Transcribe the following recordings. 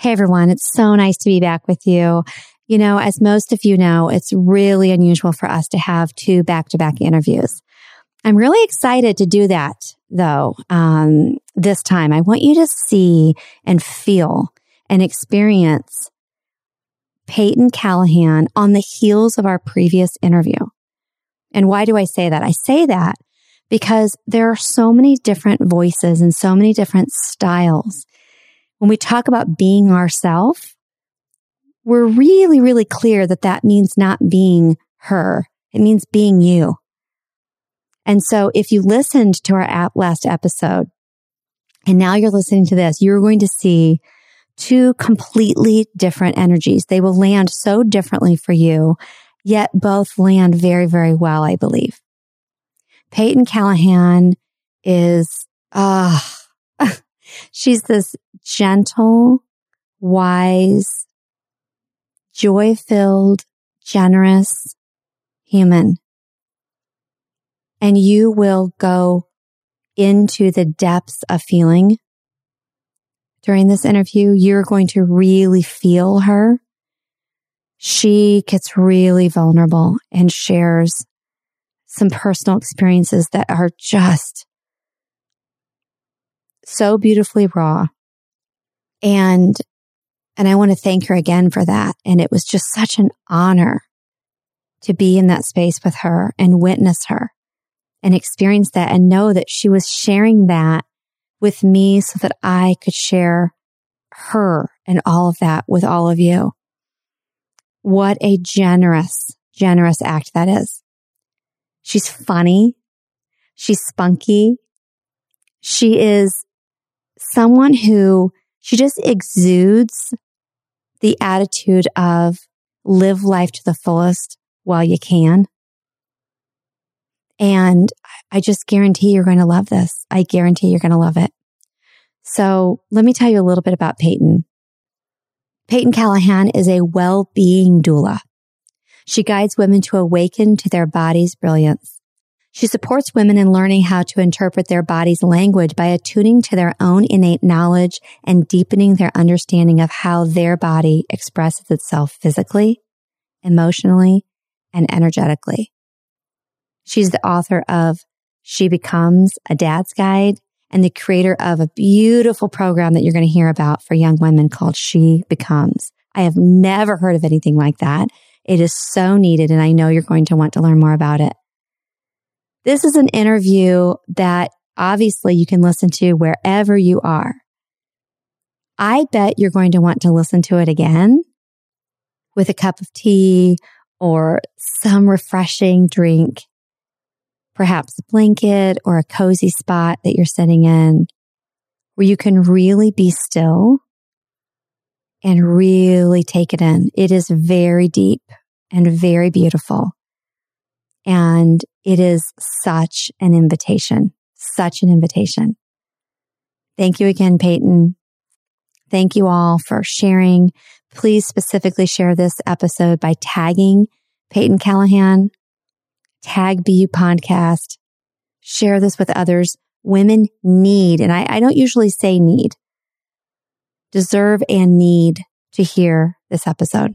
Hey everyone, it's so nice to be back with you. You know, as most of you know, it's really unusual for us to have two back to back interviews. I'm really excited to do that though, um, this time. I want you to see and feel and experience Peyton Callahan on the heels of our previous interview. And why do I say that? I say that because there are so many different voices and so many different styles when we talk about being ourself, we're really, really clear that that means not being her. It means being you. And so if you listened to our app last episode and now you're listening to this, you're going to see two completely different energies. They will land so differently for you, yet both land very, very well, I believe. Peyton Callahan is, ah, uh, she's this gentle, wise, joy filled, generous human. And you will go into the depths of feeling during this interview. You're going to really feel her. She gets really vulnerable and shares some personal experiences that are just so beautifully raw and, and I want to thank her again for that. And it was just such an honor to be in that space with her and witness her and experience that and know that she was sharing that with me so that I could share her and all of that with all of you. What a generous, generous act that is. She's funny. She's spunky. She is someone who she just exudes the attitude of live life to the fullest while you can. And I just guarantee you're going to love this. I guarantee you're going to love it. So let me tell you a little bit about Peyton. Peyton Callahan is a well-being doula. She guides women to awaken to their body's brilliance. She supports women in learning how to interpret their body's language by attuning to their own innate knowledge and deepening their understanding of how their body expresses itself physically, emotionally, and energetically. She's the author of She Becomes a Dad's Guide and the creator of a beautiful program that you're going to hear about for young women called She Becomes. I have never heard of anything like that. It is so needed and I know you're going to want to learn more about it. This is an interview that obviously you can listen to wherever you are. I bet you're going to want to listen to it again with a cup of tea or some refreshing drink, perhaps a blanket or a cozy spot that you're sitting in where you can really be still and really take it in. It is very deep and very beautiful. And it is such an invitation, such an invitation. Thank you again, Peyton. Thank you all for sharing. Please specifically share this episode by tagging Peyton Callahan, tag BU podcast, share this with others. Women need, and I, I don't usually say need, deserve and need to hear this episode.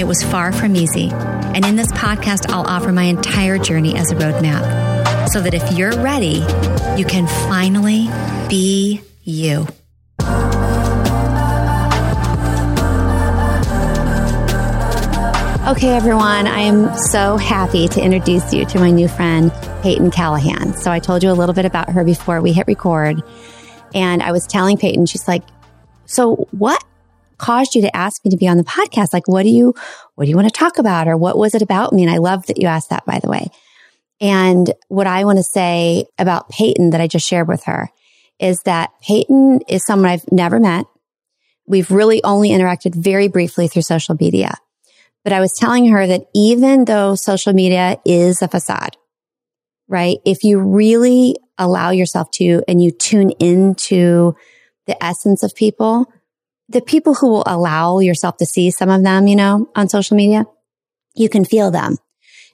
It was far from easy. And in this podcast, I'll offer my entire journey as a roadmap so that if you're ready, you can finally be you. Okay, everyone, I am so happy to introduce you to my new friend, Peyton Callahan. So I told you a little bit about her before we hit record. And I was telling Peyton, she's like, so what caused you to ask me to be on the podcast? Like, what do you, what do you want to talk about? Or what was it about me? And I love that you asked that, by the way. And what I want to say about Peyton that I just shared with her is that Peyton is someone I've never met. We've really only interacted very briefly through social media. But I was telling her that even though social media is a facade, right? If you really allow yourself to and you tune into the essence of people, the people who will allow yourself to see some of them, you know, on social media, you can feel them.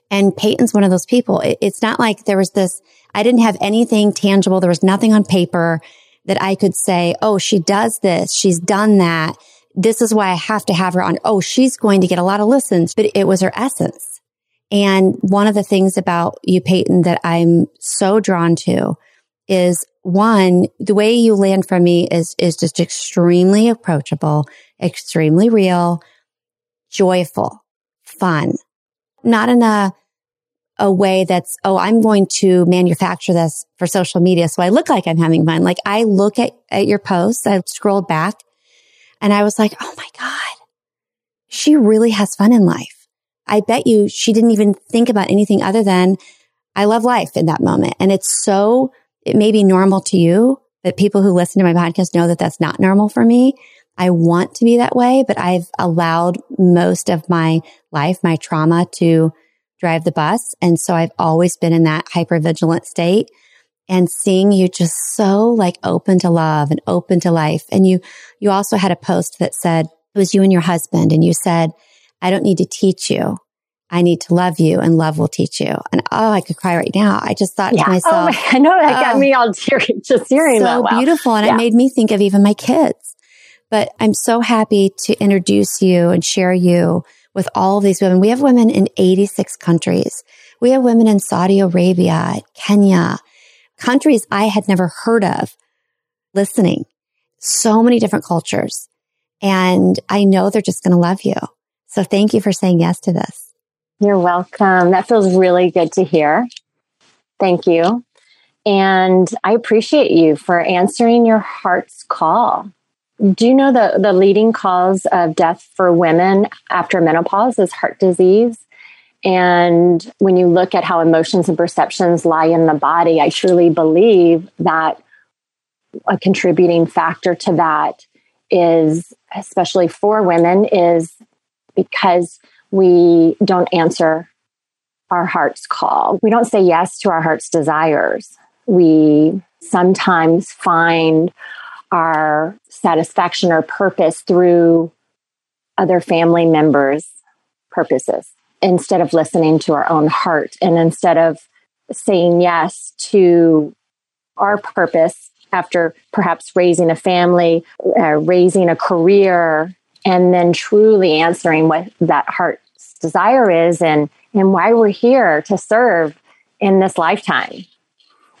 And Peyton's one of those people. It's not like there was this, I didn't have anything tangible. There was nothing on paper that I could say, Oh, she does this. She's done that this is why I have to have her on. Oh, she's going to get a lot of listens, but it was her essence. And one of the things about you, Peyton, that I'm so drawn to is one, the way you land from me is, is just extremely approachable, extremely real, joyful, fun, not in a, a way that's, oh, I'm going to manufacture this for social media. So I look like I'm having fun. Like I look at, at your posts, I scrolled back and I was like, oh my God, she really has fun in life. I bet you she didn't even think about anything other than I love life in that moment. And it's so, it may be normal to you, but people who listen to my podcast know that that's not normal for me. I want to be that way, but I've allowed most of my life, my trauma to drive the bus. And so I've always been in that hyper vigilant state and seeing you just so like open to love and open to life. And you, you also had a post that said it was you and your husband and you said, I don't need to teach you. I need to love you and love will teach you. And oh, I could cry right now. I just thought yeah. to myself, oh, I know that oh, got me all teary just hearing so that. So beautiful. And yeah. it made me think of even my kids. But I'm so happy to introduce you and share you with all of these women. We have women in 86 countries. We have women in Saudi Arabia, Kenya, countries I had never heard of listening. So many different cultures. And I know they're just going to love you. So thank you for saying yes to this. You're welcome. That feels really good to hear. Thank you. And I appreciate you for answering your heart's call. Do you know the, the leading cause of death for women after menopause is heart disease? And when you look at how emotions and perceptions lie in the body, I truly believe that a contributing factor to that is, especially for women, is because we don't answer our heart's call. We don't say yes to our heart's desires. We sometimes find our satisfaction or purpose through other family members' purposes instead of listening to our own heart and instead of saying yes to our purpose after perhaps raising a family, uh, raising a career, and then truly answering what that heart's desire is and, and why we're here to serve in this lifetime.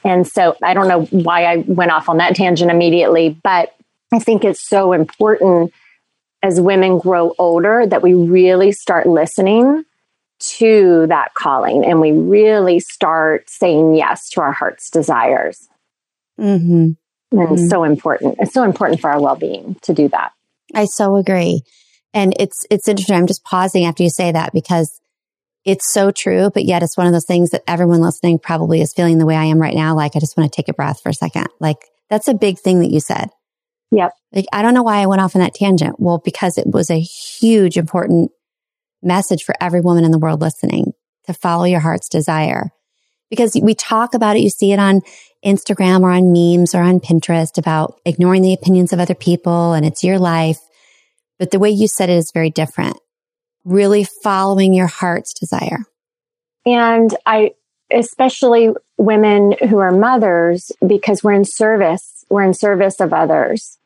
And so I don't know why I went off on that tangent immediately, but I think it's so important as women grow older that we really start listening to that calling and we really start saying yes to our heart's desires. Mm-hmm. And mm-hmm. it's so important. It's so important for our well being to do that. I so agree. And it's, it's interesting. I'm just pausing after you say that because it's so true, but yet it's one of those things that everyone listening probably is feeling the way I am right now. Like, I just want to take a breath for a second. Like, that's a big thing that you said. Yep. Like, I don't know why I went off on that tangent. Well, because it was a huge, important message for every woman in the world listening to follow your heart's desire. Because we talk about it, you see it on Instagram or on memes or on Pinterest about ignoring the opinions of other people and it's your life. But the way you said it is very different. Really following your heart's desire. And I, especially women who are mothers, because we're in service, we're in service of others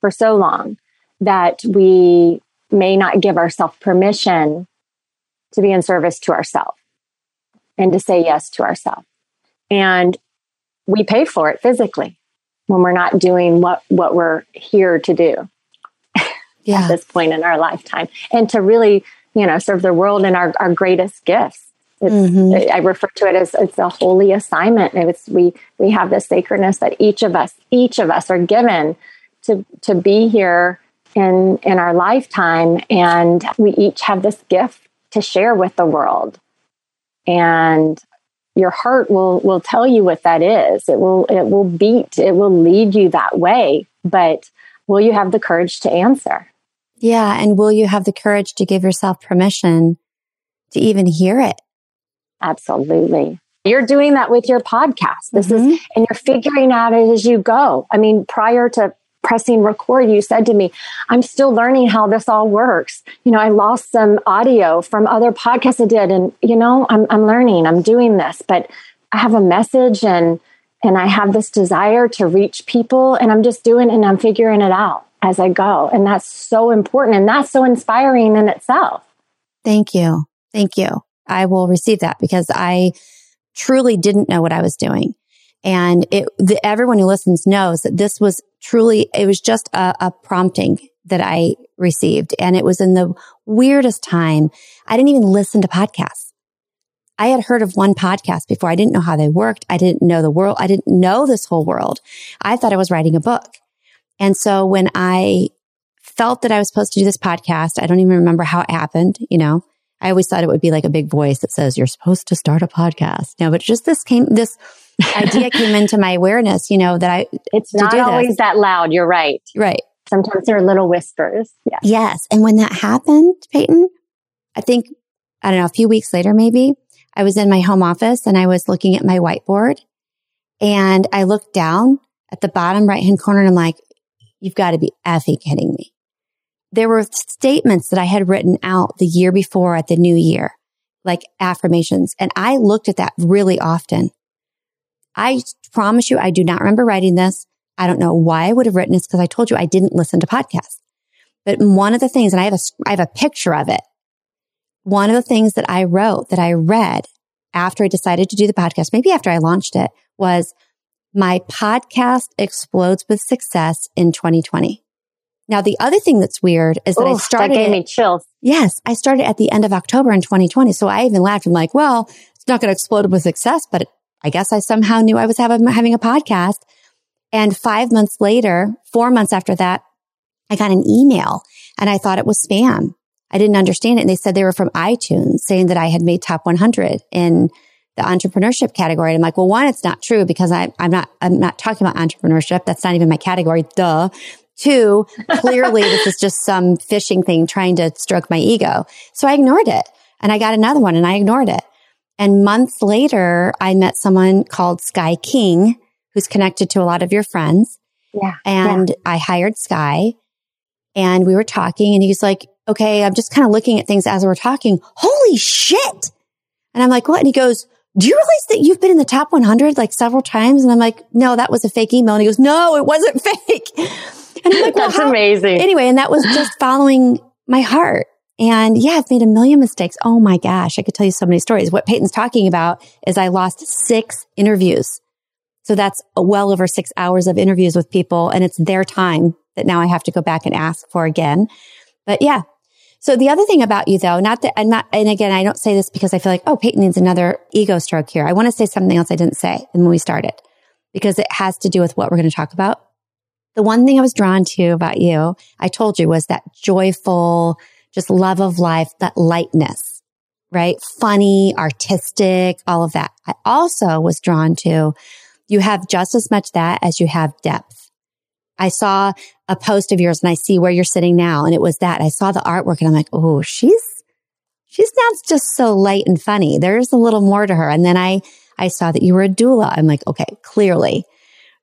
for so long that we may not give ourselves permission to be in service to ourselves and to say yes to ourselves. And we pay for it physically when we're not doing what, what we're here to do yeah. at this point in our lifetime. And to really you know, serve the world in our, our greatest gifts. Mm-hmm. I refer to it as it's a holy assignment. It's we we have the sacredness that each of us, each of us, are given to to be here in in our lifetime, and we each have this gift to share with the world. And your heart will will tell you what that is. It will it will beat. It will lead you that way. But will you have the courage to answer? Yeah, and will you have the courage to give yourself permission to even hear it? Absolutely. You're doing that with your podcast. This mm-hmm. is, and you're figuring out it as you go. I mean, prior to pressing record, you said to me, I'm still learning how this all works. You know, I lost some audio from other podcasts I did, and, you know, I'm, I'm learning, I'm doing this, but I have a message and, and I have this desire to reach people, and I'm just doing and I'm figuring it out as I go. And that's so important. And that's so inspiring in itself. Thank you. Thank you. I will receive that because I truly didn't know what I was doing. And it, the, everyone who listens knows that this was truly, it was just a, a prompting that I received. And it was in the weirdest time. I didn't even listen to podcasts. I had heard of one podcast before. I didn't know how they worked. I didn't know the world. I didn't know this whole world. I thought I was writing a book. And so when I felt that I was supposed to do this podcast, I don't even remember how it happened, you know, I always thought it would be like a big voice that says, you're supposed to start a podcast. No, but just this came, this idea came into my awareness, you know, that I, it's not always that loud. You're right. Right. Sometimes there are little whispers. Yeah. Yes. And when that happened, Peyton, I think, I don't know, a few weeks later, maybe I was in my home office and I was looking at my whiteboard and I looked down at the bottom right hand corner and I'm like, you've got to be effing kidding me there were statements that I had written out the year before at the new year, like affirmations. And I looked at that really often. I promise you, I do not remember writing this. I don't know why I would have written this because I told you I didn't listen to podcasts. But one of the things, and I have a, I have a picture of it. One of the things that I wrote that I read after I decided to do the podcast, maybe after I launched it was my podcast explodes with success in 2020. Now, the other thing that's weird is that Oof, I started. That gave me chills. Yes, I started at the end of October in 2020. So I even laughed. I'm like, well, it's not going to explode with success, but I guess I somehow knew I was having, having a podcast. And five months later, four months after that, I got an email and I thought it was spam. I didn't understand it. And they said they were from iTunes saying that I had made top 100 in the entrepreneurship category. And I'm like, well, one, it's not true because I, I'm not, I'm not talking about entrepreneurship. That's not even my category. Duh. Two, clearly this is just some phishing thing trying to stroke my ego. So I ignored it and I got another one and I ignored it. And months later, I met someone called Sky King, who's connected to a lot of your friends. Yeah. And yeah. I hired Sky and we were talking and he's like, okay, I'm just kind of looking at things as we're talking. Holy shit. And I'm like, what? And he goes, do you realize that you've been in the top 100 like several times? And I'm like, no, that was a fake email. And he goes, no, it wasn't fake. And I'm like, well, That's amazing. Anyway, and that was just following my heart. And yeah, I've made a million mistakes. Oh my gosh. I could tell you so many stories. What Peyton's talking about is I lost six interviews. So that's well over six hours of interviews with people. And it's their time that now I have to go back and ask for again. But yeah. So the other thing about you though, not that I'm not, and again, I don't say this because I feel like, oh, Peyton needs another ego stroke here. I want to say something else I didn't say when we started because it has to do with what we're going to talk about. The one thing I was drawn to about you, I told you was that joyful, just love of life, that lightness, right? Funny, artistic, all of that. I also was drawn to you have just as much that as you have depth. I saw a post of yours and I see where you're sitting now. And it was that I saw the artwork and I'm like, Oh, she's, she's sounds just so light and funny. There's a little more to her. And then I, I saw that you were a doula. I'm like, okay, clearly.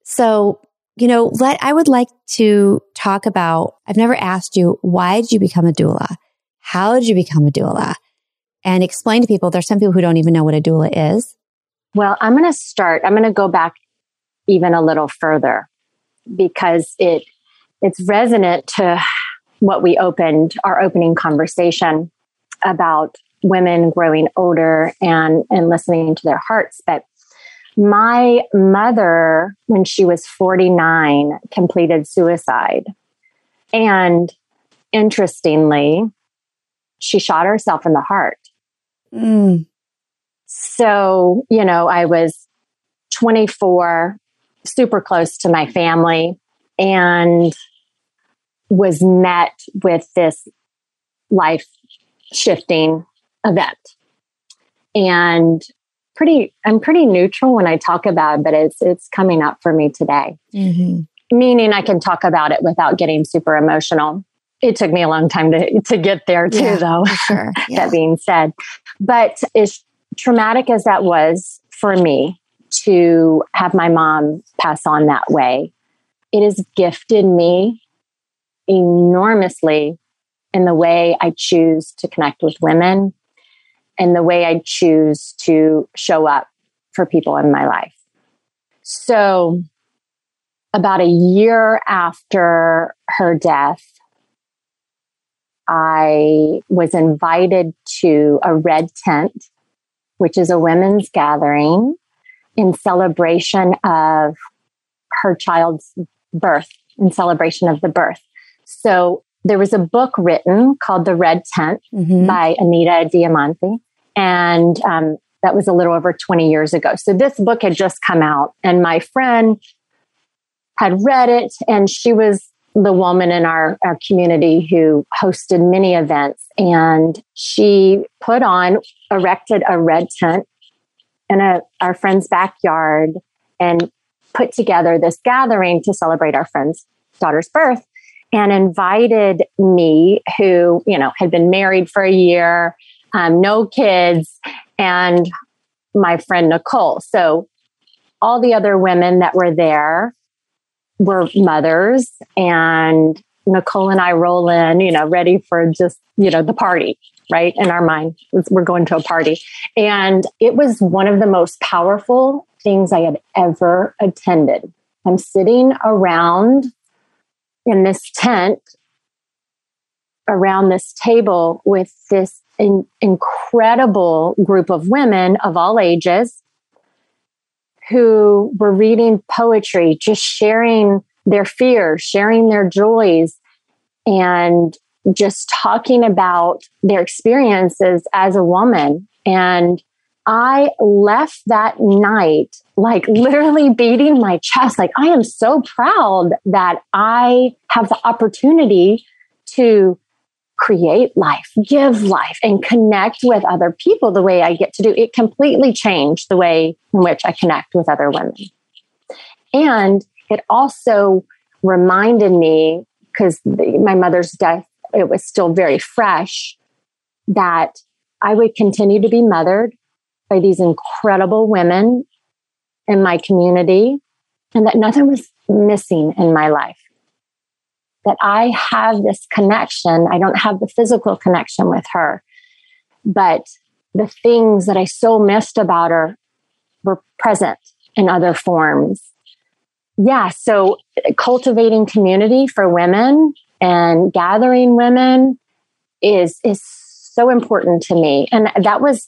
So you know, let, I would like to talk about, I've never asked you, why did you become a doula? How did you become a doula? And explain to people, there's some people who don't even know what a doula is. Well, I'm going to start, I'm going to go back even a little further because it, it's resonant to what we opened our opening conversation about women growing older and, and listening to their hearts. But my mother, when she was 49, completed suicide. And interestingly, she shot herself in the heart. Mm. So, you know, I was 24, super close to my family, and was met with this life shifting event. And pretty, I'm pretty neutral when I talk about it, but it's, it's coming up for me today. Mm-hmm. Meaning I can talk about it without getting super emotional. It took me a long time to, to get there too, yeah, though. Sure. Yeah. that being said, but as traumatic as that was for me to have my mom pass on that way, it has gifted me enormously in the way I choose to connect with women and the way I choose to show up for people in my life. So, about a year after her death, I was invited to a red tent, which is a women's gathering in celebration of her child's birth, in celebration of the birth. So there was a book written called The Red Tent mm-hmm. by Anita Diamant. And um, that was a little over 20 years ago. So this book had just come out, and my friend had read it, and she was the woman in our, our community who hosted many events. And she put on, erected a red tent in a, our friend's backyard and put together this gathering to celebrate our friend's daughter's birth and invited me, who, you know, had been married for a year, um, no kids, and my friend Nicole. So all the other women that were there were mothers, and Nicole and I roll in, you know, ready for just, you know, the party, right? In our mind, we're going to a party. And it was one of the most powerful things I had ever attended. I'm sitting around in this tent around this table with this in, incredible group of women of all ages who were reading poetry, just sharing their fears, sharing their joys, and just talking about their experiences as a woman. And I left that night like literally beating my chest. Like, I am so proud that I have the opportunity to create life, give life, and connect with other people the way I get to do. It completely changed the way in which I connect with other women. And it also reminded me, because my mother's death, it was still very fresh, that I would continue to be mothered by these incredible women in my community and that nothing was missing in my life. That I have this connection. I don't have the physical connection with her, but the things that I so missed about her were present in other forms. Yeah. So cultivating community for women and gathering women is, is so important to me. And that was,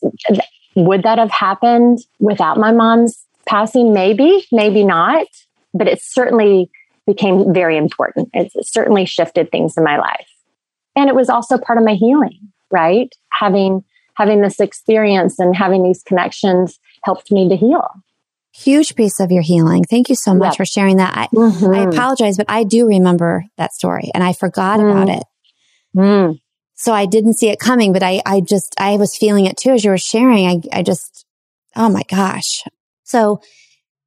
would that have happened without my mom's passing? Maybe, maybe not, but it certainly became very important. It certainly shifted things in my life. And it was also part of my healing, right? Having having this experience and having these connections helped me to heal. Huge piece of your healing. Thank you so much yep. for sharing that. I, mm-hmm. I, apologize, but I do remember that story and I forgot mm. about it. Mm. So I didn't see it coming, but I, I just, I was feeling it too as you were sharing. I, I just, oh my gosh. So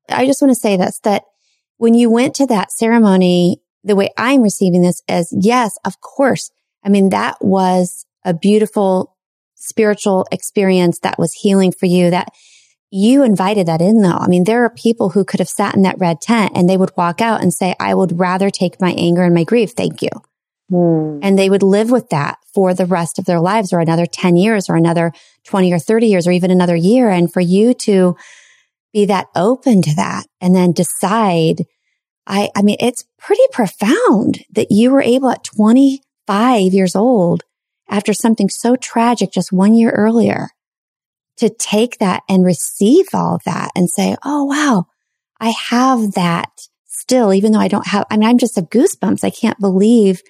I just want to say this, that when you went to that ceremony, the way I'm receiving this is yes, of course. I mean, that was a beautiful spiritual experience that was healing for you that you invited that in though. I mean, there are people who could have sat in that red tent and they would walk out and say, I would rather take my anger and my grief. Thank you. Mm. And they would live with that for the rest of their lives or another 10 years or another 20 or 30 years or even another year. And for you to be that open to that and then decide, I, I mean, it's pretty profound that you were able at 25 years old after something so tragic just one year earlier to take that and receive all of that and say, Oh, wow, I have that still, even though I don't have, I mean, I'm just a goosebumps. I can't believe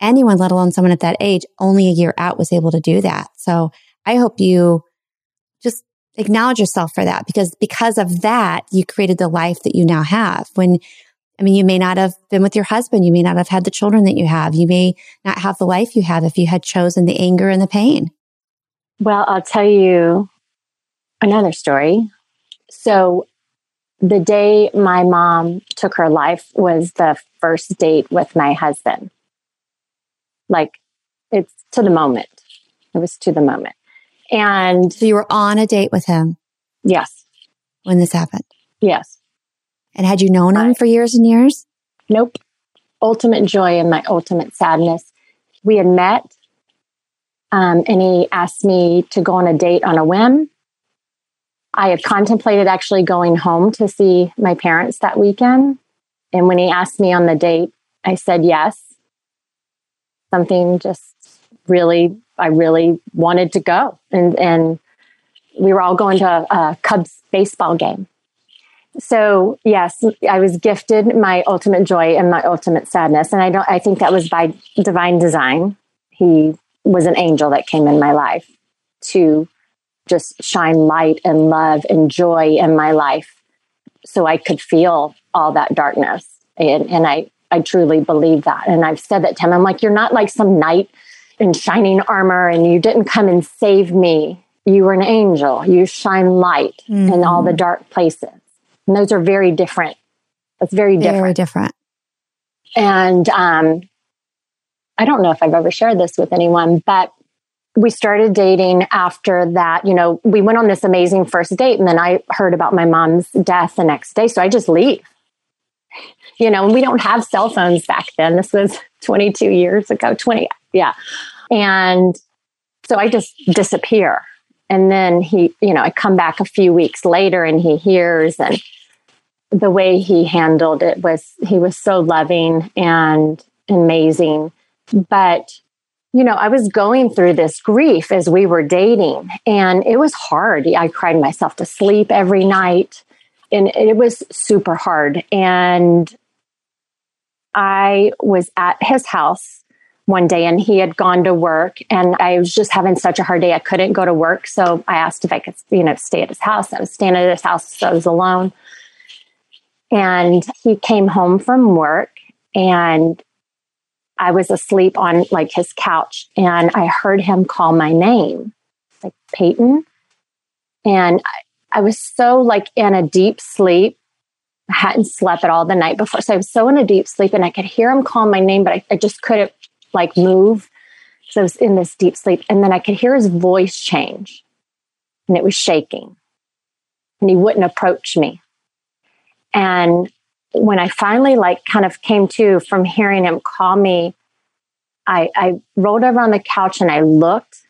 anyone, let alone someone at that age, only a year out was able to do that. So I hope you acknowledge yourself for that because because of that, you created the life that you now have. When I mean, you may not have been with your husband. You may not have had the children that you have. You may not have the life you have if you had chosen the anger and the pain. Well, I'll tell you another story. So, the day my mom took her life was the first date with my husband. Like, it's to the moment. It was to the moment. And so you were on a date with him? Yes. When this happened? Yes. And had you known him for years and years? Nope. Ultimate joy and my ultimate sadness. We had met, um, and he asked me to go on a date on a whim. I had contemplated actually going home to see my parents that weekend. And when he asked me on the date, I said yes. Something just really, I really wanted to go. And, and we were all going to a, Cubs baseball game. So yes, I was gifted my ultimate joy and my ultimate sadness. And I don't, I think that was by divine design. He was an angel that came in my life to just shine light and love and joy in my life so I could feel all that darkness. And, and I, I truly believe that. And I've said that to him. I'm like, you're not like some knight in shining armor and you didn't come and save me. You were an angel. You shine light mm-hmm. in all the dark places. And those are very different. That's very different. Very different. And um, I don't know if I've ever shared this with anyone, but we started dating after that. You know, we went on this amazing first date, and then I heard about my mom's death the next day. So I just leave. You know, and we don't have cell phones back then. This was 22 years ago, 20, yeah. And so I just disappear. And then he, you know, I come back a few weeks later and he hears and the way he handled it was he was so loving and amazing. But you know, I was going through this grief as we were dating, and it was hard. I cried myself to sleep every night, and it was super hard. And I was at his house one day, and he had gone to work, and I was just having such a hard day. I couldn't go to work, so I asked if I could, you know, stay at his house. I was staying at his house, so I was alone. And he came home from work, and I was asleep on like his couch and I heard him call my name, like Peyton. And I, I was so like in a deep sleep. Hadn't slept at all the night before. So I was so in a deep sleep and I could hear him call my name, but I, I just couldn't like move. So I was in this deep sleep. And then I could hear his voice change and it was shaking. And he wouldn't approach me. And when I finally like kind of came to from hearing him call me, I, I rolled over on the couch and I looked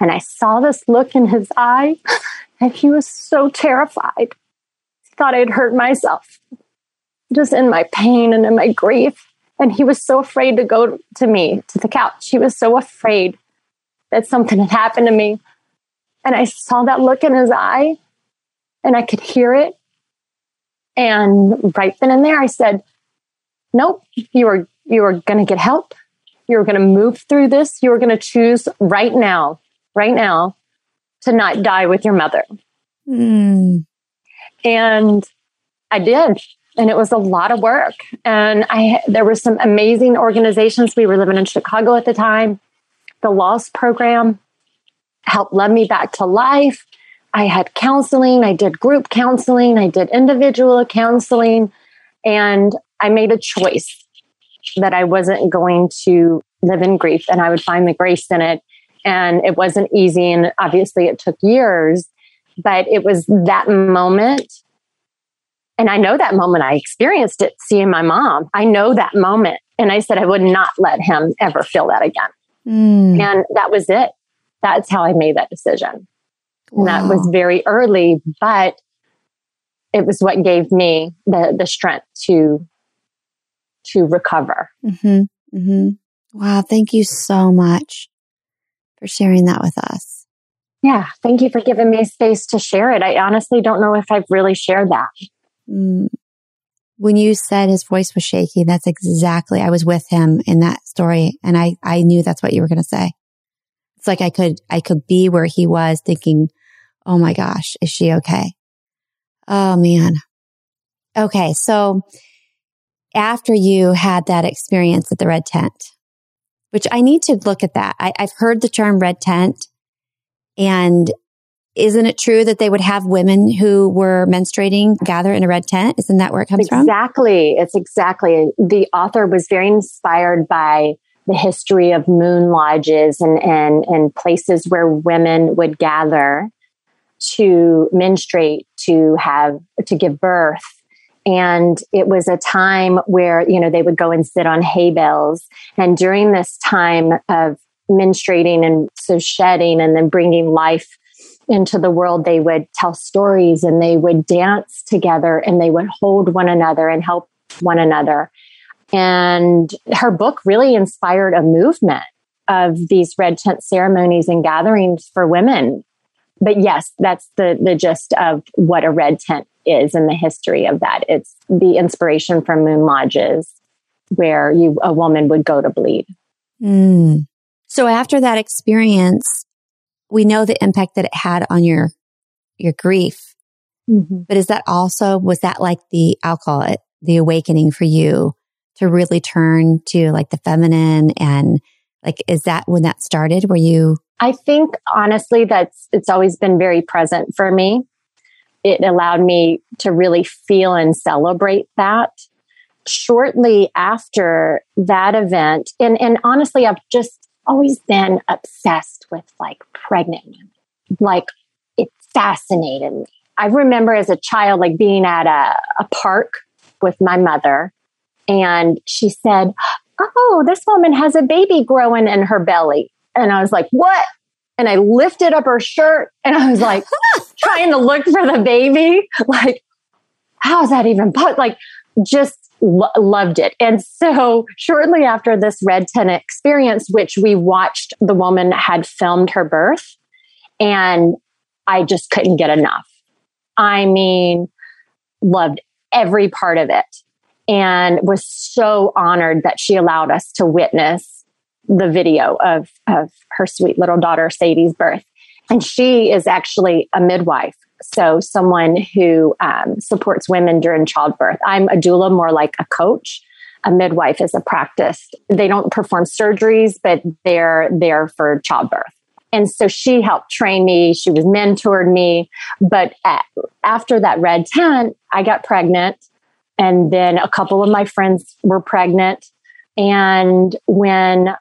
and I saw this look in his eye and he was so terrified. Thought I'd hurt myself just in my pain and in my grief. And he was so afraid to go to me, to the couch. He was so afraid that something had happened to me. And I saw that look in his eye and I could hear it and right then and there, I said, nope, you are, you are going to get help. You're going to move through this. You're going to choose right now, right now to not die with your mother. Mm. And I did. And it was a lot of work. And I, there were some amazing organizations. We were living in Chicago at the time. The LOSS program helped led me back to life. I had counseling, I did group counseling, I did individual counseling, and I made a choice that I wasn't going to live in grief and I would find the grace in it. And it wasn't easy. And obviously, it took years, but it was that moment. And I know that moment I experienced it seeing my mom. I know that moment. And I said I would not let him ever feel that again. Mm. And that was it. That's how I made that decision. Wow. that was very early, but it was what gave me the, the strength to, to recover. Mm-hmm. Mm-hmm. Wow. Thank you so much for sharing that with us. Yeah. Thank you for giving me space to share it. I honestly don't know if I've really shared that. Mm. when you said his voice was shaky, that's exactly, I was with him in that story. And I, I knew that's what you were going to say. It's like I could, I could be where he was thinking, Oh my gosh, is she okay? Oh man. Okay. So after you had that experience at the red tent, which I need to look at that. I, I've heard the term red tent and isn't it true that they would have women who were menstruating gather in a red tent? Isn't that where it comes exactly. from? Exactly. It's exactly. The author was very inspired by the history of moon lodges and, and, and places where women would gather to menstruate, to have, to give birth. And it was a time where, you know, they would go and sit on hay bales. And during this time of menstruating and so shedding and then bringing life into the world, they would tell stories and they would dance together and they would hold one another and help one another. And her book really inspired a movement of these red tent ceremonies and gatherings for women. But yes, that's the, the gist of what a red tent is and the history of that. It's the inspiration from moon lodges where you, a woman would go to bleed. Mm. So after that experience, we know the impact that it had on your your grief. Mm-hmm. But is that also was that like the I'll call it the awakening for you to really turn to like the feminine and like is that when that started? Were you I think honestly that's it's always been very present for me. It allowed me to really feel and celebrate that. Shortly after that event, and, and honestly, I've just always been obsessed with like pregnant women. Like it fascinated me. I remember as a child, like being at a, a park with my mother and she said, Oh, this woman has a baby growing in her belly. And I was like, what? And I lifted up her shirt and I was like, trying to look for the baby. Like, how is that even put? Like, just lo- loved it. And so shortly after this red tent experience, which we watched, the woman had filmed her birth and I just couldn't get enough. I mean, loved every part of it and was so honored that she allowed us to witness the video of, of her sweet little daughter Sadie's birth. And she is actually a midwife. So, someone who um, supports women during childbirth. I'm a doula, more like a coach. A midwife is a practice. They don't perform surgeries, but they're there for childbirth. And so she helped train me. She was mentored me. But at, after that red tent, I got pregnant. And then a couple of my friends were pregnant. And when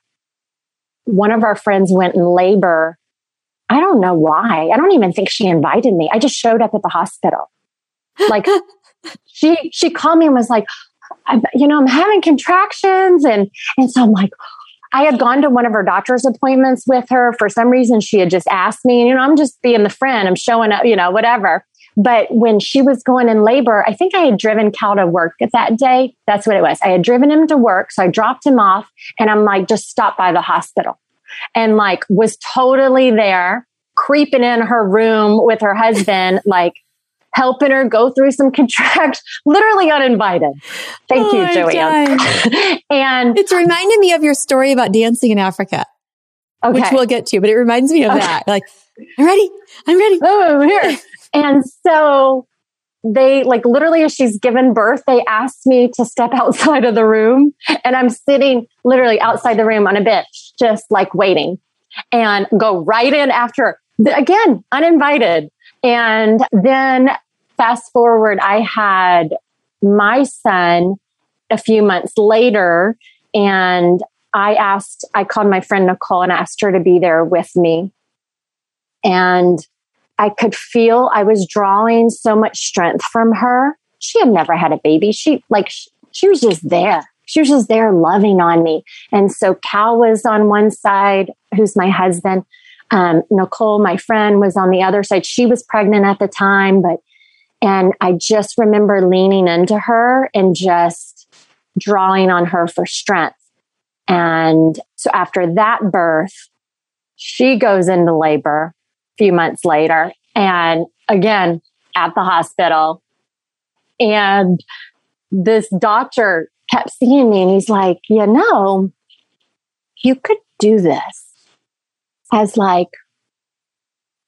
one of our friends went in labor, I don't know why. I don't even think she invited me. I just showed up at the hospital. Like she she called me and was like, you know, I'm having contractions and and so I'm like I had gone to one of her doctor's appointments with her. For some reason, she had just asked me, and you know, I'm just being the friend. I'm showing up, you know, whatever. But when she was going in labor, I think I had driven Cal to work that day. That's what it was. I had driven him to work. So I dropped him off and I'm like, just stop by the hospital and like was totally there, creeping in her room with her husband, like helping her go through some contractions, literally uninvited. Thank oh you, Joanne. and it's reminded me of your story about dancing in Africa. Okay. Which we'll get to, but it reminds me of okay. that. Like, I'm ready. I'm ready. Oh, I'm here. and so they like literally as she's given birth, they asked me to step outside of the room and I'm sitting literally outside the room on a bench, just like waiting and go right in after again, uninvited. And then fast forward, I had my son a few months later and I asked, I called my friend Nicole and asked her to be there with me. And I could feel I was drawing so much strength from her. She had never had a baby. She like she, was just there. She was just there loving on me. And so Cal was on one side, who's my husband. Um, Nicole, my friend, was on the other side. She was pregnant at the time, but and I just remember leaning into her and just drawing on her for strength. And so after that birth, she goes into labor few months later. And again, at the hospital. And this doctor kept seeing me and he's like, you know, you could do this as like,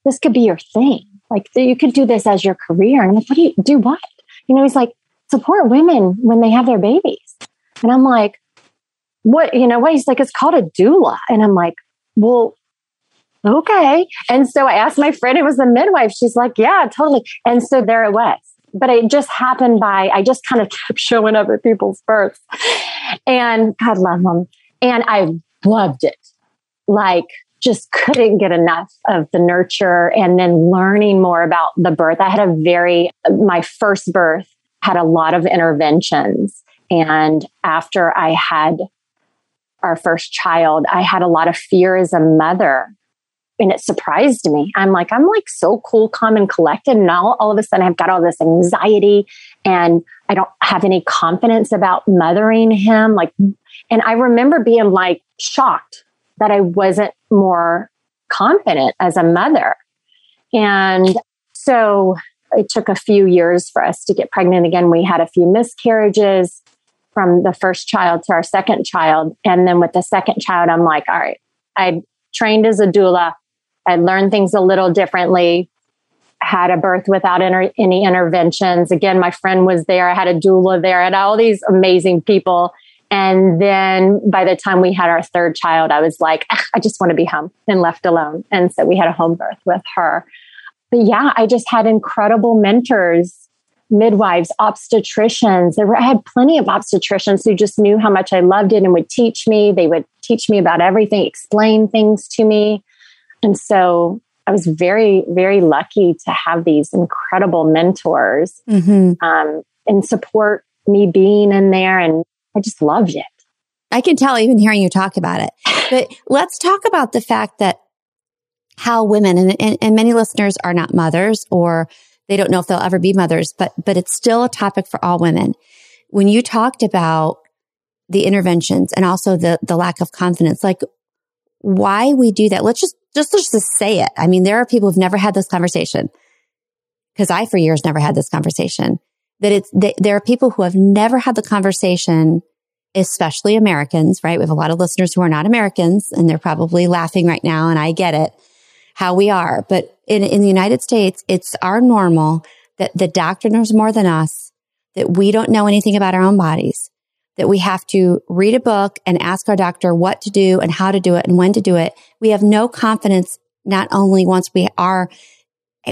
this could be your thing. Like you could do this as your career. And I'm like, what do you do? What? You know, he's like, support women when they have their babies. And I'm like, what, you know what? He's like, it's called a doula. And I'm like, well, okay. And so I asked my friend, it was a midwife. She's like, yeah, totally. And so there it was. But it just happened by, I just kind of kept showing up at people's births. And God love them. And I loved it. Like, just couldn't get enough of the nurture and then learning more about the birth. I had a very, my first birth had a lot of interventions. And after I had our first child, I had a lot of fear as a mother. And it surprised me. I'm like, I'm like so cool, calm, and collected. And now all of a sudden I've got all this anxiety and I don't have any confidence about mothering him. Like, and I remember being like shocked that I wasn't more confident as a mother. And so it took a few years for us to get pregnant again. We had a few miscarriages from the first child to our second child. And then with the second child, I'm like, all right, I trained as a doula. I learned things a little differently, had a birth without inter- any interventions. Again, my friend was there. I had a doula there. I had all these amazing people. And then by the time we had our third child, I was like, I just want to be home and left alone. And so we had a home birth with her. But yeah, I just had incredible mentors midwives, obstetricians. There were, I had plenty of obstetricians who just knew how much I loved it and would teach me. They would teach me about everything, explain things to me. And so I was very, very lucky to have these incredible mentors mm-hmm. um, and support me being in there. And I just loved it. I can tell even hearing you talk about it. But let's talk about the fact that how women and, and, and many listeners are not mothers or they don't know if they'll ever be mothers, but, but it's still a topic for all women. When you talked about the interventions and also the, the lack of confidence, like why we do that, let's just, just, just say it. I mean, there are people who've never had this conversation because I for years never had this conversation that it's, there are people who have never had the conversation, especially Americans, right? We have a lot of listeners who are not Americans and they're probably laughing right now. And I get it how we are. But in, in the United States, it's our normal that the doctor knows more than us, that we don't know anything about our own bodies, that we have to read a book and ask our doctor what to do and how to do it and when to do it. We have no confidence, not only once we are,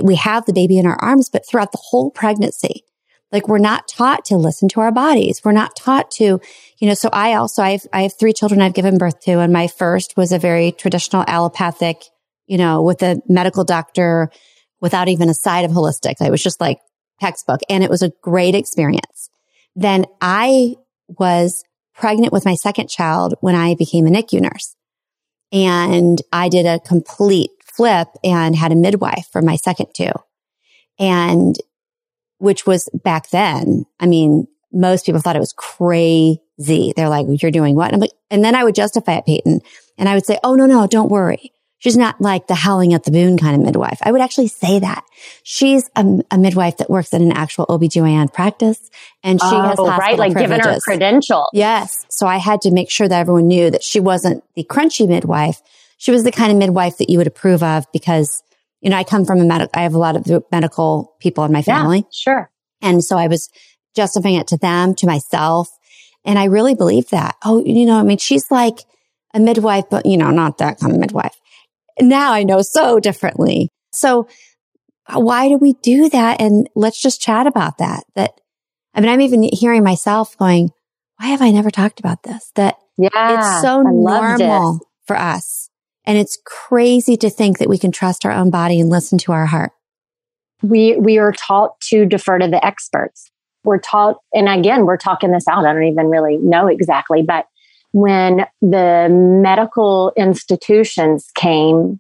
we have the baby in our arms, but throughout the whole pregnancy. Like we're not taught to listen to our bodies. We're not taught to, you know, so I also, I have, I have three children I've given birth to and my first was a very traditional allopathic you know, with a medical doctor without even a side of holistic. It was just like textbook and it was a great experience. Then I was pregnant with my second child when I became a NICU nurse and I did a complete flip and had a midwife for my second two. And which was back then, I mean, most people thought it was crazy. They're like, you're doing what? And I'm like, and then I would justify it, Peyton. And I would say, oh, no, no, don't worry. She's not like the howling at the moon kind of midwife. I would actually say that. She's a, a midwife that works in an actual OBGYN practice and she oh, has right, like given her credential. Yes. So I had to make sure that everyone knew that she wasn't the crunchy midwife. She was the kind of midwife that you would approve of because, you know, I come from a medical, I have a lot of medical people in my family. Yeah, sure. And so I was justifying it to them, to myself. And I really believe that. Oh, you know, I mean, she's like a midwife, but you know, not that kind of midwife now I know so differently. So uh, why do we do that? And let's just chat about that. That, I mean, I'm even hearing myself going, why have I never talked about this? That yeah, it's so normal for us. And it's crazy to think that we can trust our own body and listen to our heart. We, we are taught to defer to the experts. We're taught, and again, we're talking this out. I don't even really know exactly, but when the medical institutions came,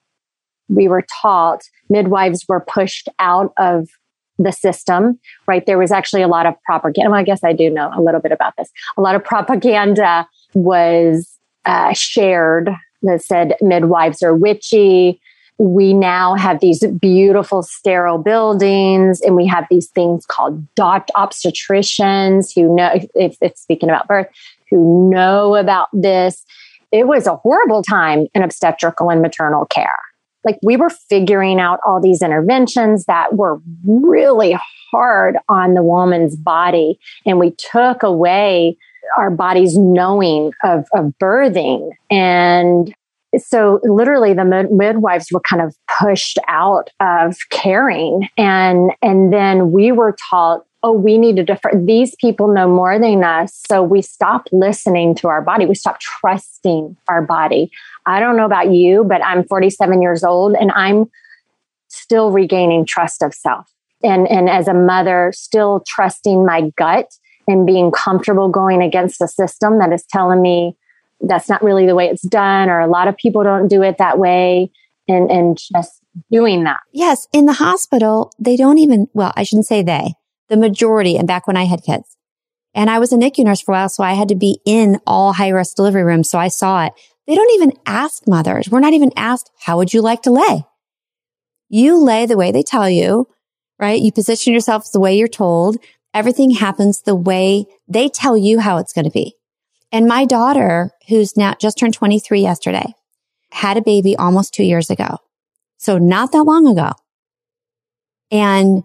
we were taught midwives were pushed out of the system, right? There was actually a lot of propaganda. Well, I guess I do know a little bit about this. A lot of propaganda was uh, shared that said midwives are witchy. we now have these beautiful sterile buildings and we have these things called obstetricians who know if, if speaking about birth who know about this. It was a horrible time in obstetrical and maternal care. Like we were figuring out all these interventions that were really hard on the woman's body and we took away our body's knowing of, of birthing. And so literally the mid- midwives were kind of pushed out of caring. And and then we were taught oh we need to defer. These people know more than us. So we stop listening to our body. We stop trusting our body. I don't know about you but i'm 47 years old and i'm still regaining trust of self. And and as a mother still trusting my gut and being comfortable going against a system that is telling me that's not really the way it's done, or a lot of people don't do it that way, and, and just doing that. Yes. In the hospital, they don't even, well, I shouldn't say they, the majority, and back when I had kids. And I was a NICU nurse for a while, so I had to be in all high risk delivery rooms. So I saw it. They don't even ask mothers. We're not even asked, how would you like to lay? You lay the way they tell you, right? You position yourself the way you're told. Everything happens the way they tell you how it's going to be. And my daughter, who's now just turned 23 yesterday, had a baby almost two years ago. So not that long ago. And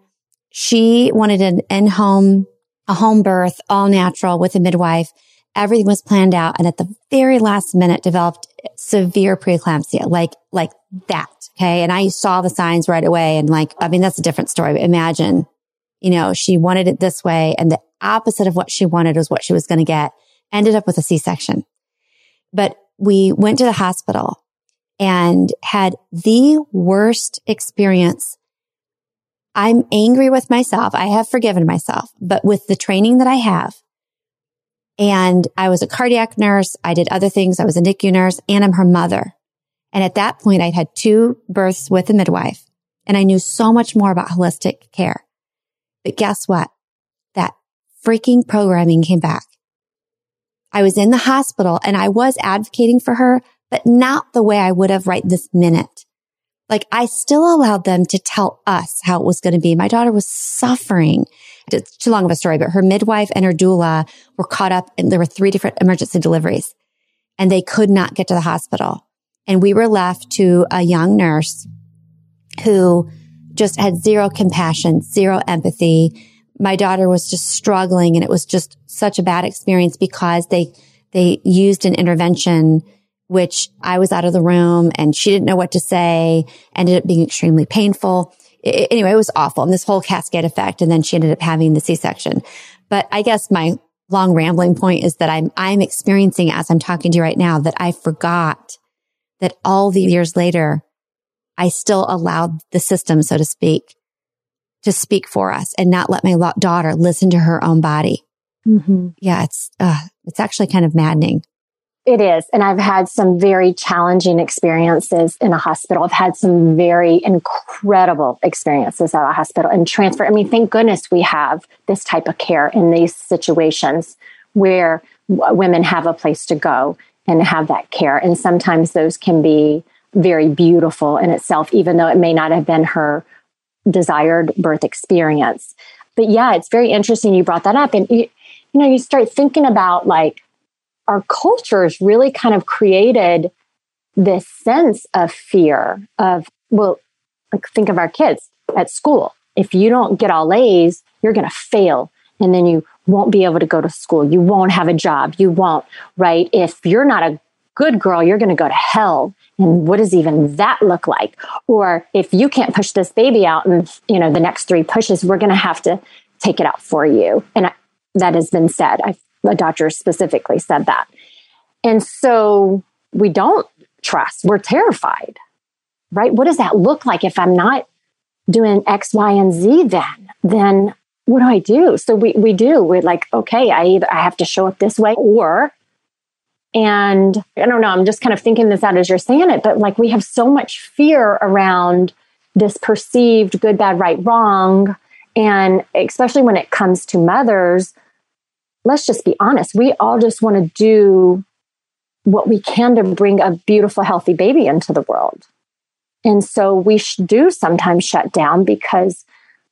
she wanted an in-home, a home birth, all natural with a midwife. Everything was planned out. And at the very last minute developed severe preeclampsia, like, like that. Okay. And I saw the signs right away. And like, I mean, that's a different story. But imagine, you know, she wanted it this way and the opposite of what she wanted was what she was going to get ended up with a C-section. But we went to the hospital and had the worst experience. I'm angry with myself. I have forgiven myself, but with the training that I have, and I was a cardiac nurse. I did other things. I was a NICU nurse and I'm her mother. And at that point, I'd had two births with a midwife and I knew so much more about holistic care. But guess what? That freaking programming came back. I was in the hospital and I was advocating for her, but not the way I would have right this minute. Like I still allowed them to tell us how it was going to be. My daughter was suffering. It's too long of a story, but her midwife and her doula were caught up and there were three different emergency deliveries and they could not get to the hospital. And we were left to a young nurse who just had zero compassion, zero empathy my daughter was just struggling and it was just such a bad experience because they, they used an intervention which I was out of the room and she didn't know what to say, ended up being extremely painful. It, anyway, it was awful and this whole cascade effect. And then she ended up having the C-section. But I guess my long rambling point is that I'm, I'm experiencing as I'm talking to you right now that I forgot that all the years later, I still allowed the system, so to speak, to speak for us and not let my daughter listen to her own body. Mm-hmm. Yeah, it's uh, it's actually kind of maddening. It is. And I've had some very challenging experiences in a hospital. I've had some very incredible experiences at a hospital and transfer. I mean, thank goodness we have this type of care in these situations where women have a place to go and have that care. And sometimes those can be very beautiful in itself, even though it may not have been her desired birth experience. But yeah, it's very interesting you brought that up. And you, you know, you start thinking about like our cultures really kind of created this sense of fear of, well, like think of our kids at school. If you don't get all A's, you're going to fail. And then you won't be able to go to school. You won't have a job. You won't, right? If you're not a good girl, you're going to go to hell. And what does even that look like? Or if you can't push this baby out and, you know, the next three pushes, we're going to have to take it out for you. And I, that has been said. I, a doctor specifically said that. And so we don't trust. We're terrified, right? What does that look like if I'm not doing X, Y, and Z then? Then what do I do? So we, we do. We're like, okay, I either I have to show up this way or and I don't know, I'm just kind of thinking this out as you're saying it, but like we have so much fear around this perceived good, bad, right, wrong. And especially when it comes to mothers, let's just be honest. We all just want to do what we can to bring a beautiful, healthy baby into the world. And so we do sometimes shut down because,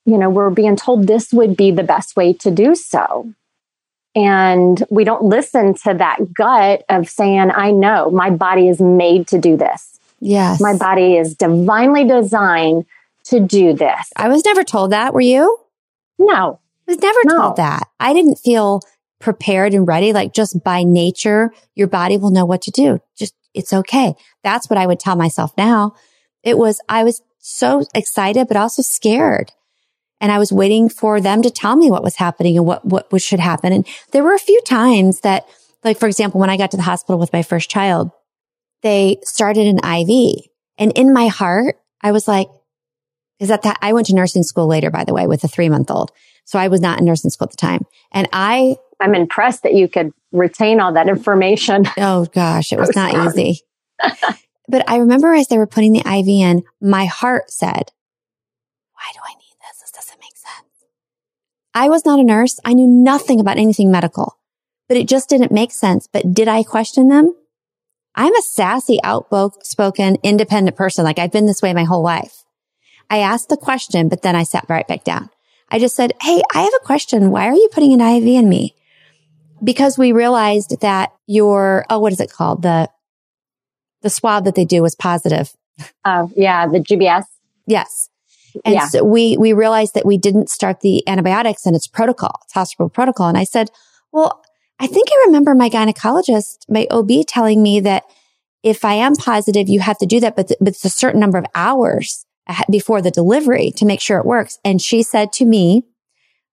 you know, we're being told this would be the best way to do so. And we don't listen to that gut of saying, I know my body is made to do this. Yes. My body is divinely designed to do this. I was never told that. Were you? No. I was never No. told that. I didn't feel prepared and ready. Like just by nature, your body will know what to do. Just, it's okay. That's what I would tell myself now. It was, I was so excited, but also scared. And I was waiting for them to tell me what was happening and what, what, should happen. And there were a few times that, like, for example, when I got to the hospital with my first child, they started an IV and in my heart, I was like, is that that, I went to nursing school later, by the way, with a three month old. So I was not in nursing school at the time. And I, I'm impressed that you could retain all that information. oh gosh, it was not easy. but I remember as they were putting the IV in, my heart said, why do I need this? This doesn't make sense. I was not a nurse. I knew nothing about anything medical, but it just didn't make sense. But did I question them? I'm a sassy, outspoken, independent person. Like I've been this way my whole life. I asked the question, but then I sat right back down. I just said, Hey, I have a question. Why are you putting an IV in me? Because we realized that your, oh, what is it called? The, the swab that they do was positive. Oh, yeah, the GBS. Yes. And Yeah. so we, we realized that we didn't start the antibiotics and it's protocol, it's hospital protocol. And I said, well, I think I remember my gynecologist, my OB telling me that if I am positive, you have to do that, but, th- but it's a certain number of hours before the delivery to make sure it works. And she said to me,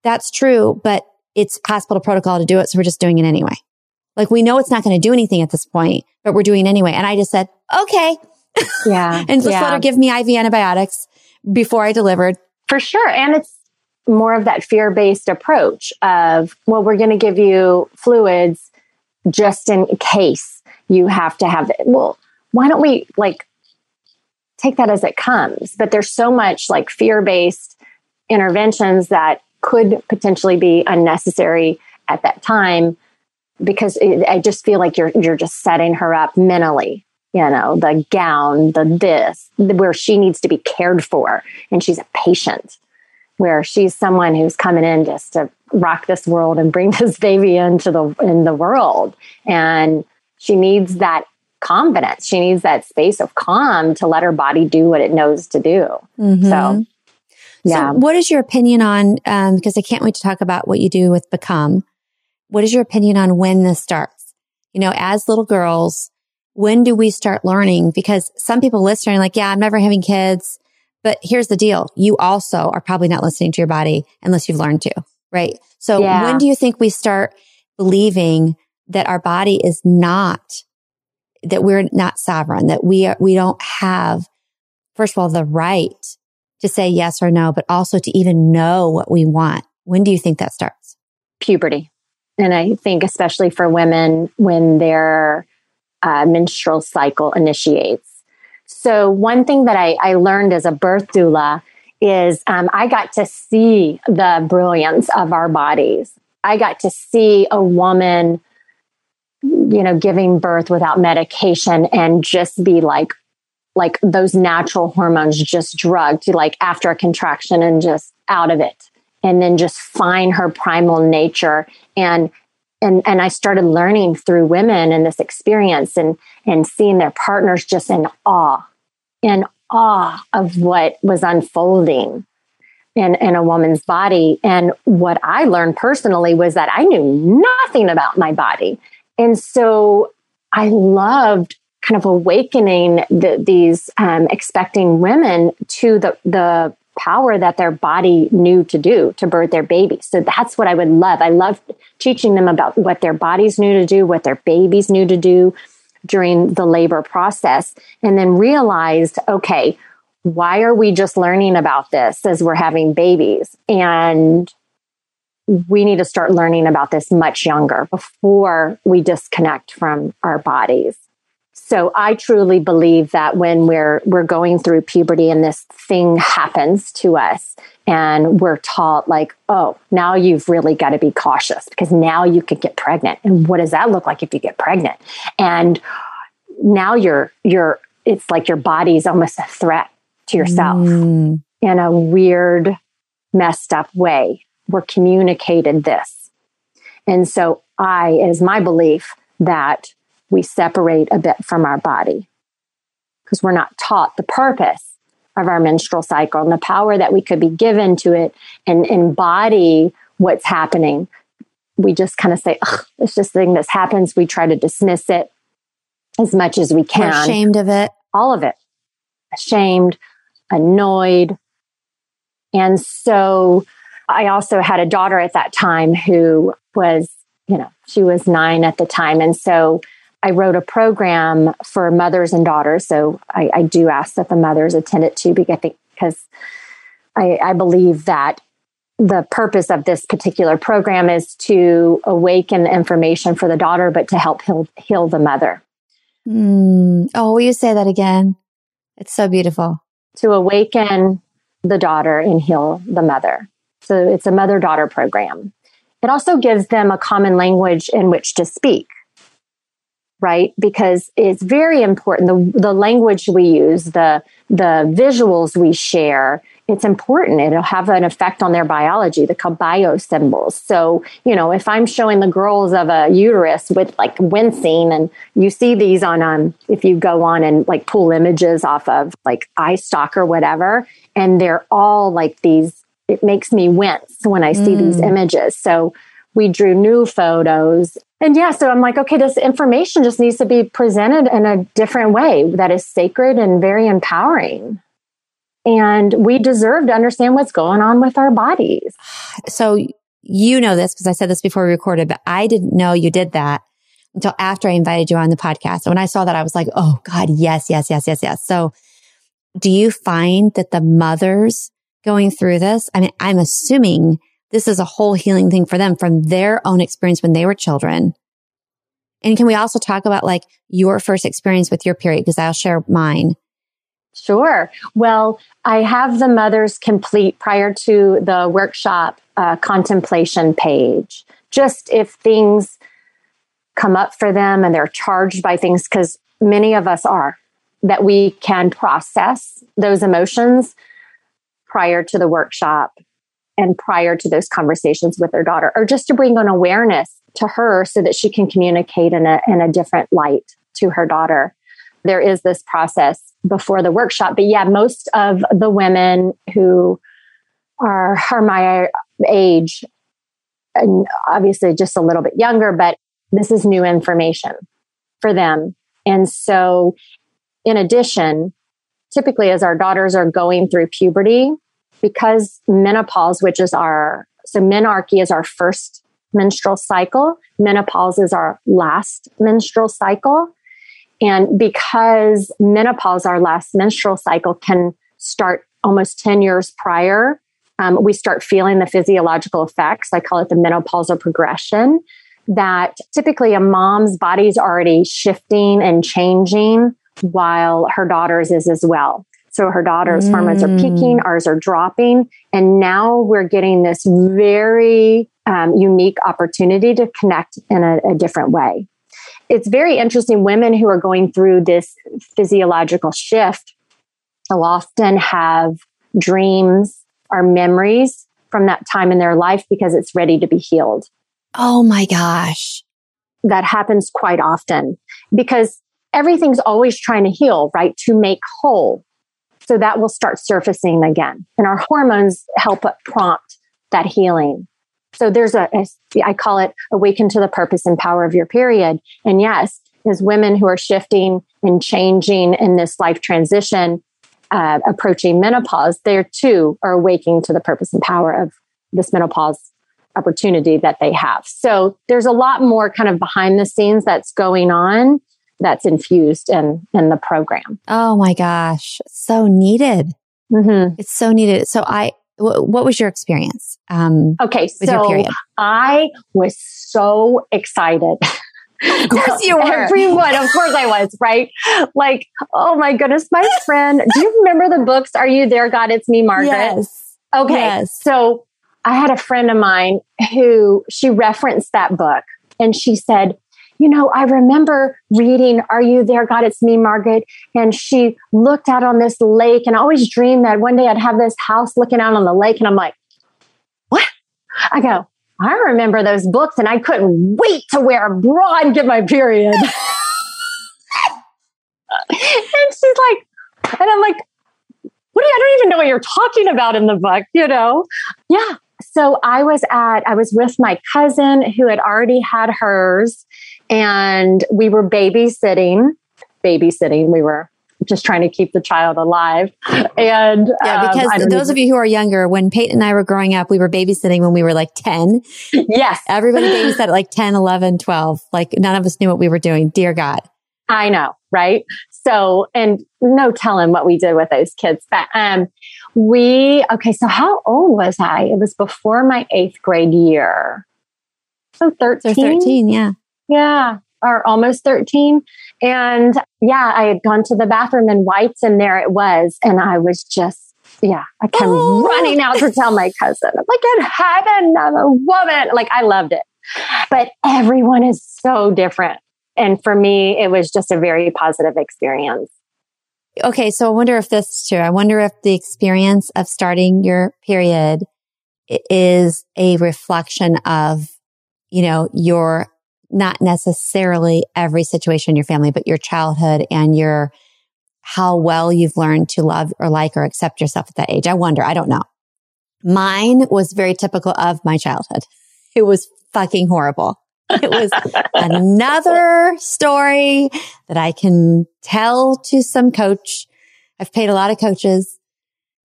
that's true, but it's hospital protocol to do it. So we're just doing it anyway. Like we know it's not going to do anything at this point, but we're doing it anyway. And I just said, okay. Yeah. And just yeah. let her give me IV antibiotics before I delivered. For sure. And it's more of that fear based approach of, well, we're going to give you fluids just in case you have to have it. Well, why don't we like take that as it comes? But there's so much like fear based interventions that could potentially be unnecessary at that time because it, I just feel like you're you're just setting her up mentally. You know, the gown, the this, where she needs to be cared for, and she's a patient. Where she's someone who's coming in just to rock this world and bring this baby into the in the world, and she needs that confidence. She needs that space of calm to let her body do what it knows to do. So, mm-hmm. Yeah. So what is your opinion on, um, because I can't wait to talk about what you do with Become. What is your opinion on when this starts? You know, as little girls, when do we start learning? Because some people listening are like, yeah, I'm never having kids. But here's the deal. You also are probably not listening to your body unless you've learned to, right? So Yeah. when do you think we start believing that our body is not, that we're not sovereign, that we are, we don't have, first of all, the right to say yes or no, but also to even know what we want. When do you think that starts? puberty. And I think, especially for women, when their uh, menstrual cycle initiates. So, one thing that I, I learned as a birth doula is um, I got to see the brilliance of our bodies. I got to see a woman, you know, giving birth without medication and just be like, like those natural hormones just drugged, to like after a contraction and just out of it and then just find her primal nature. And and and I started learning through women and this experience and and seeing their partners just in awe in awe of what was unfolding in in a woman's body. And what I learned personally was that I knew nothing about my body. And so I loved kind of awakening the, these um, expecting women to the the power that their body knew to do to birth their baby. So that's what I would love. I love teaching them about what their bodies knew to do, what their babies knew to do during the labor process, and then realized, okay, why are we just learning about this as we're having babies? And we need to start learning about this much younger before we disconnect from our bodies. So I truly believe that when we're we're going through puberty and this thing happens to us and we're taught like, oh, now you've really got to be cautious because now you could get pregnant. And what does that look like if you get pregnant? And now you're you're it's like your body's almost a threat to yourself mm. in a weird, messed up way. We're communicated this. And so I, it is my belief that we separate a bit from our body because we're not taught the purpose of our menstrual cycle and the power that we could be given to it and embody what's happening. We just kind of say, it's just a thing that happens. We try to dismiss it as much as we can. We're ashamed of it. All of it. Ashamed, annoyed. And so I also had a daughter at that time who was, you know, she was nine at the time. And so I wrote a program for mothers and daughters. So I, I do ask that the mothers attend it too, because I think, because I, I believe that the purpose of this particular program is to awaken information for the daughter, but to help heal, heal the mother. Mm. Oh, will you say that again? It's so beautiful. To awaken the daughter and heal the mother. So it's a mother daughter program. It also gives them a common language in which to speak right? Because it's very important. The, the language we use, the, the visuals we share, it's important. It'll have an effect on their biology, the bio symbols. So, you know, if I'm showing the girls of a uterus with like wincing and you see these on, um, if you go on and like pull images off of like iStock or whatever, and they're all like these, it makes me wince when I see mm. these images. So we drew new photos and yeah, so I'm like, okay, this information just needs to be presented in a different way that is sacred and very empowering. And we deserve to understand what's going on with our bodies. So you know this because I said this before we recorded, but I didn't know you did that until after I invited you on the podcast. And when I saw that, I was like, oh God, yes, yes, yes, yes, yes. So do you find that the mothers going through this, I mean, I'm assuming this is a whole healing thing for them from their own experience when they were children. And can we also talk about like your first experience with your period? Because I'll share mine. Sure. Well, I have the mothers complete prior to the workshop uh, contemplation page. Just if things come up for them and they're charged by things, because many of us are, that we can process those emotions prior to the workshop and prior to those conversations with their daughter, or just to bring an awareness to her so that she can communicate in a, in a different light to her daughter. There is this process before the workshop. But yeah, most of the women who are, are my age, and obviously just a little bit younger, but this is new information for them. And so, in addition, typically as our daughters are going through puberty, because menopause, which is our, so menarche is our first menstrual cycle, menopause is our last menstrual cycle. And because menopause, our last menstrual cycle, can start almost 10 years prior, um, we start feeling the physiological effects. I call it the menopausal progression. That typically a mom's body is already shifting and changing while her daughter's is as well. So her daughter's mm. hormones are peaking, mm. ours are dropping. And now we're getting this very um, unique opportunity to connect in a, a different way. It's very interesting. Women who are going through this physiological shift will often have dreams or memories from that time in their life because it's ready to be healed. Oh my gosh. That happens quite often because everything's always trying to heal, right? To make whole. So that will start surfacing again. And our hormones help prompt that healing. So there's a, a I call it awaken to the purpose and power of your period. And yes, as women who are shifting and changing in this life transition, uh, approaching menopause, they too are awakening to the purpose and power of this menopause opportunity that they have. So there's a lot more kind of behind the scenes that's going on that's infused in in the program. Oh my gosh, so needed. Mm-hmm. It's so needed. So I, w- what was your experience? Um, okay, so I was so excited. Of course you were. Everyone, of course I was, right? Like, oh my goodness, my friend. Do you remember the books? Are you there, God? It's me, Margaret. Yes. Okay. Yes. So I had a friend of mine who she referenced that book and she said, you know, I remember reading, Are You There, God? It's Me, Margaret. And she looked out on this lake. And I always dreamed that one day I'd have this house looking out on the lake. And I'm like, What? I go, I remember those books and I couldn't wait to wear a bra and get my period. and she's like, and I'm like, what do you, I don't even know what you're talking about in the book, you know? Yeah. So I was at, I was with my cousin who had already had hers and we were babysitting, babysitting. We were just trying to keep the child alive. And yeah, um, because um, those of you who are younger, when Peyton and I were growing up, we were babysitting when we were like 10. Yes. Everybody babysat at like 10, 11, 12. Like none of us knew what we were doing. Dear God. I know, right? So, and no telling what we did with those kids. But um, we, okay, so how old was I? It was before my eighth grade year. So 13. So 13, yeah. Yeah, or almost 13. And yeah, I had gone to the bathroom in whites and there it was. And I was just, yeah, I came oh. running out to tell my cousin, I'm like, in heaven, I'm a woman. Like, I loved it. But everyone is so different. And for me, it was just a very positive experience. Okay. So I wonder if this is true. I wonder if the experience of starting your period is a reflection of, you know, your not necessarily every situation in your family, but your childhood and your how well you've learned to love or like or accept yourself at that age. I wonder. I don't know. Mine was very typical of my childhood. It was fucking horrible. It was another story that I can tell to some coach. I've paid a lot of coaches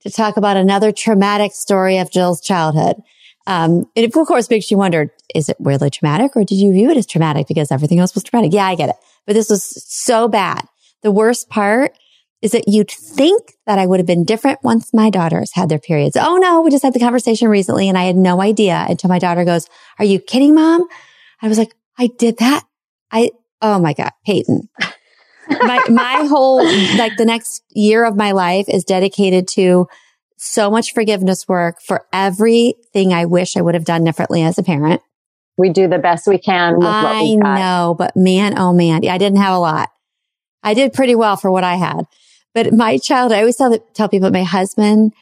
to talk about another traumatic story of Jill's childhood. Um, it of course makes you wonder, is it really traumatic or did you view it as traumatic because everything else was traumatic? Yeah, I get it. But this was so bad. The worst part is that you'd think that I would have been different once my daughters had their periods. Oh no, we just had the conversation recently and I had no idea until my daughter goes, are you kidding mom? I was like, I did that. I, oh my God, Peyton. my, my whole, like the next year of my life is dedicated to so much forgiveness work for everything I wish I would have done differently as a parent. We do the best we can. I know, but man, oh man, I didn't have a lot. I did pretty well for what I had. But my child, I always tell, tell people my husband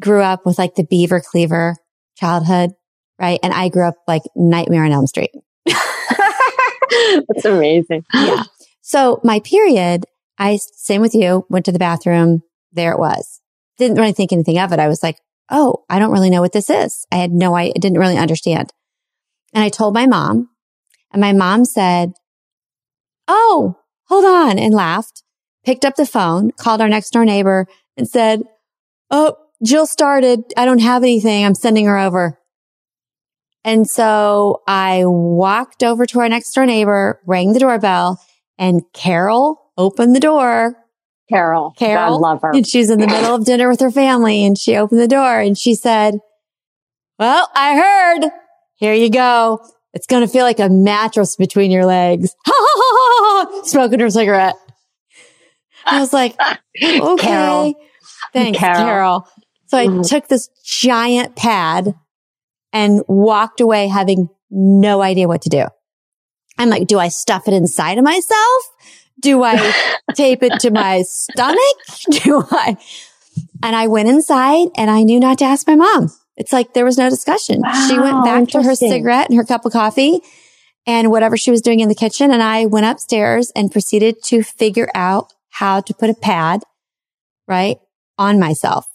grew up with like the beaver cleaver childhood, right? And I grew up like Nightmare on Elm Street. That's amazing. Yeah. So my period, I, same with you, went to the bathroom. There it was didn't really think anything of it. I was like, oh, I don't really know what this is. I had no, I didn't really understand. And I told my mom and my mom said, Oh, hold on and laughed, picked up the phone, called our next door neighbor and said, Oh, Jill started. I don't have anything. I'm sending her over. And so I walked over to our next door neighbor, rang the doorbell and Carol opened the door Carol. Carol. God love her. And she was in the middle of dinner with her family and she opened the door and she said, well, I heard. Here you go. It's going to feel like a mattress between your legs. Smoking her cigarette. I was like, okay. Carol. Thanks, Carol. Carol. So I mm-hmm. took this giant pad and walked away having no idea what to do. I'm like, do I stuff it inside of myself? Do I tape it to my stomach? Do I? And I went inside and I knew not to ask my mom. It's like there was no discussion. Wow, she went back to her cigarette and her cup of coffee and whatever she was doing in the kitchen. And I went upstairs and proceeded to figure out how to put a pad, right, on myself.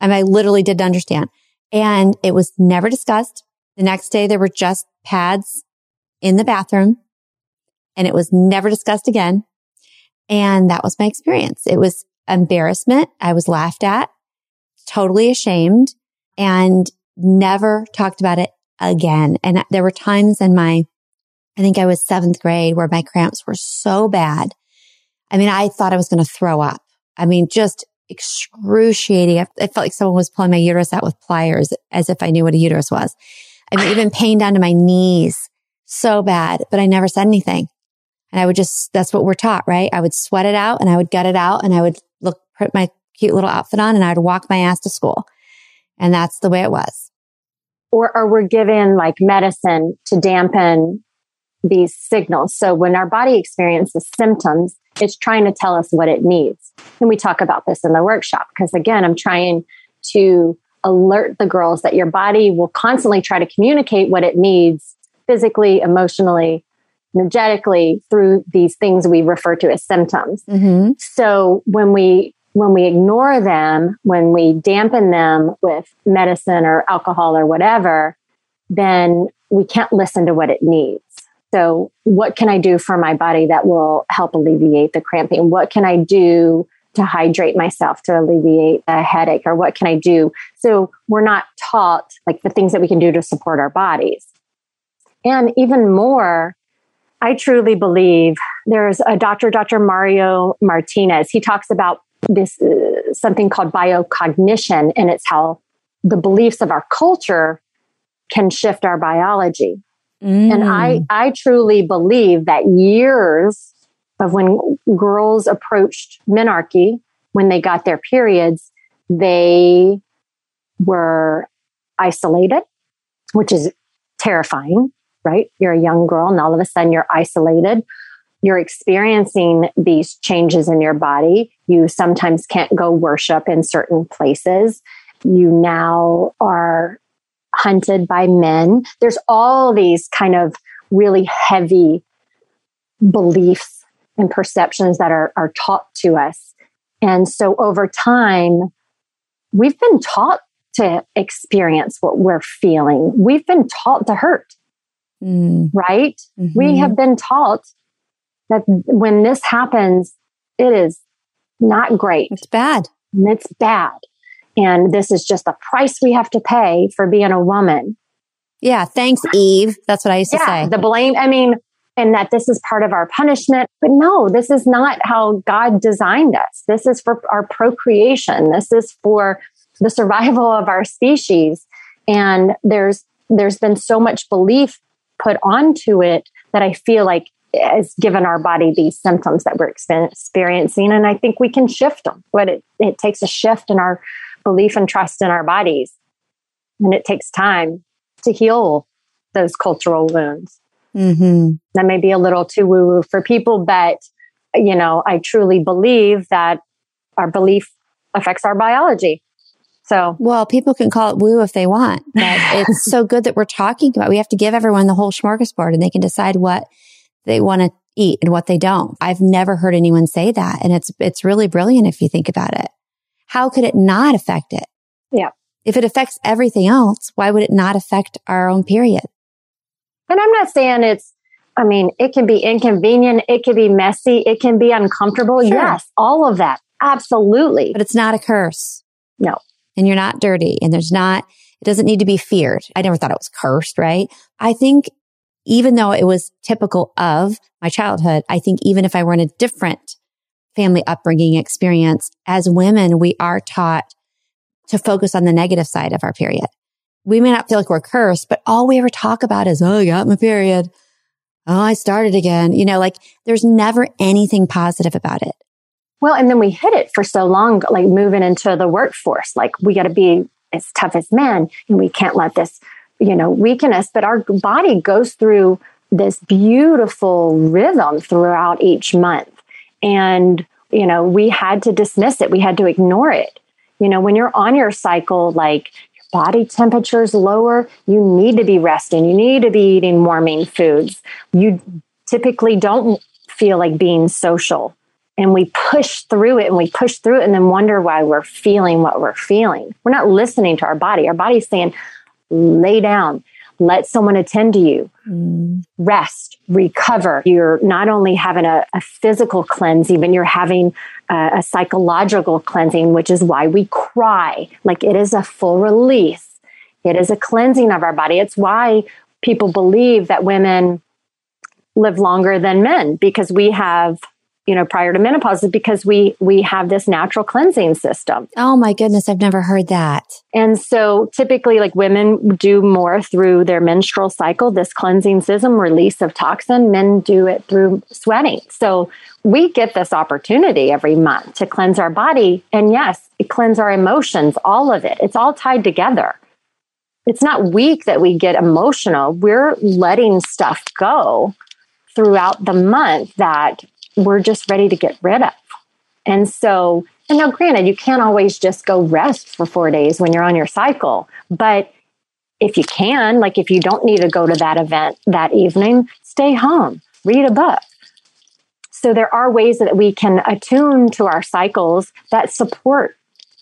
And I literally didn't understand. And it was never discussed. The next day there were just pads in the bathroom and it was never discussed again. And that was my experience. It was embarrassment. I was laughed at, totally ashamed and never talked about it again. And there were times in my, I think I was seventh grade where my cramps were so bad. I mean, I thought I was going to throw up. I mean, just excruciating. I, felt like someone was pulling my uterus out with pliers as if I knew what a uterus was. I mean, even pain down to my knees so bad, but I never said anything. And I would just, that's what we're taught, right? I would sweat it out and I would gut it out and I would look, put my cute little outfit on and I would walk my ass to school. And that's the way it was. Or, or we're given like medicine to dampen these signals. So when our body experiences symptoms, it's trying to tell us what it needs. And we talk about this in the workshop because again, I'm trying to alert the girls that your body will constantly try to communicate what it needs physically, emotionally, energetically through these things we refer to as symptoms. Mm-hmm. So when we when we ignore them, when we dampen them with medicine or alcohol or whatever, then we can't listen to what it needs. So, what can I do for my body that will help alleviate the cramping? What can I do to hydrate myself to alleviate a headache? Or what can I do? So, we're not taught like the things that we can do to support our bodies. And even more, I truly believe there's a doctor, Dr. Mario Martinez. He talks about this uh, something called biocognition, and it's how the beliefs of our culture can shift our biology. Mm. And I, I truly believe that years of when girls approached menarche, when they got their periods, they were isolated, which is terrifying, right? You're a young girl and all of a sudden you're isolated. You're experiencing these changes in your body. You sometimes can't go worship in certain places. You now are hunted by men. There's all these kind of really heavy beliefs and perceptions that are, are taught to us. And so over time, we've been taught to experience what we're feeling. We've been taught to hurt, mm. right? Mm-hmm. We have been taught that when this happens, it is not great. It's bad. And It's bad and this is just the price we have to pay for being a woman. Yeah. Thanks, Eve. That's what I used to say. The blame, I mean, and that this is part of our punishment. But no, this is not how God designed us. This is for our procreation. This is for the survival of our species. And there's, there's been so much belief put onto it that I feel like has given our body these symptoms that we're experiencing. And I think we can shift them, but it, it takes a shift in our belief and trust in our bodies. And it takes time to heal those cultural wounds. Mm-hmm. That may be a little too woo woo for people, but you know, I truly believe that our belief affects our biology. So, well, people can call it woo if they want, but it's so good that we're talking about. We have to give everyone the whole smorgasbord and they can decide what they want to eat and what they don't. I've never heard anyone say that. And it's, it's really brilliant if you think about it how could it not affect it? Yeah. If it affects everything else, why would it not affect our own period? And I'm not saying it's, I mean, it can be inconvenient. It can be messy. It can be uncomfortable. Sure. Yes. All of that. Absolutely. But it's not a curse. No. And you're not dirty and there's not, it doesn't need to be feared. I never thought it was cursed, right? I think even though it was typical of my childhood, I think even if I were in a different family upbringing experience, as women, we are taught to focus on the negative side of our period. We may not feel like we're cursed, but all we ever talk about is, oh, I got my period. Oh, I started again. You know, like there's never anything positive about it. Well, and then we hit it for so long, like moving into the workforce. Like we got to be as tough as men and we can't let this, you know, weaken us. But our body goes through this beautiful rhythm throughout each month. And, you know, we had to dismiss it. We had to ignore it. You know, when you're on your cycle, like your body temperature is lower, you need to be resting. You need to be eating warming foods. You typically don't feel like being social. And we push through it and we push through it and then wonder why we're feeling what we're feeling. We're not listening to our body. Our body's saying, lay down, let someone attend to you, rest, recover. You're not only having a, a physical cleansing, but you're having a, a psychological cleansing, which is why we cry. Like it is a full release. It is a cleansing of our body. It's why people believe that women live longer than men because we have you know prior to menopause is because we we have this natural cleansing system. Oh my goodness i've never heard that. And so typically like women do more through their menstrual cycle this cleansing system release of toxin. Men do it through sweating. So we get this opportunity every month to cleanse our body. And yes it cleanse our emotions all of it. It's all tied together. It's not weak that we get emotional. We're letting stuff go throughout the month that we're just ready to get rid of. And so, and now granted, you can't always just go rest for four days when you're on your cycle, but if you can, like if you don't need to go to that event that evening, stay home, read a book. So there are ways that we can attune to our cycles that support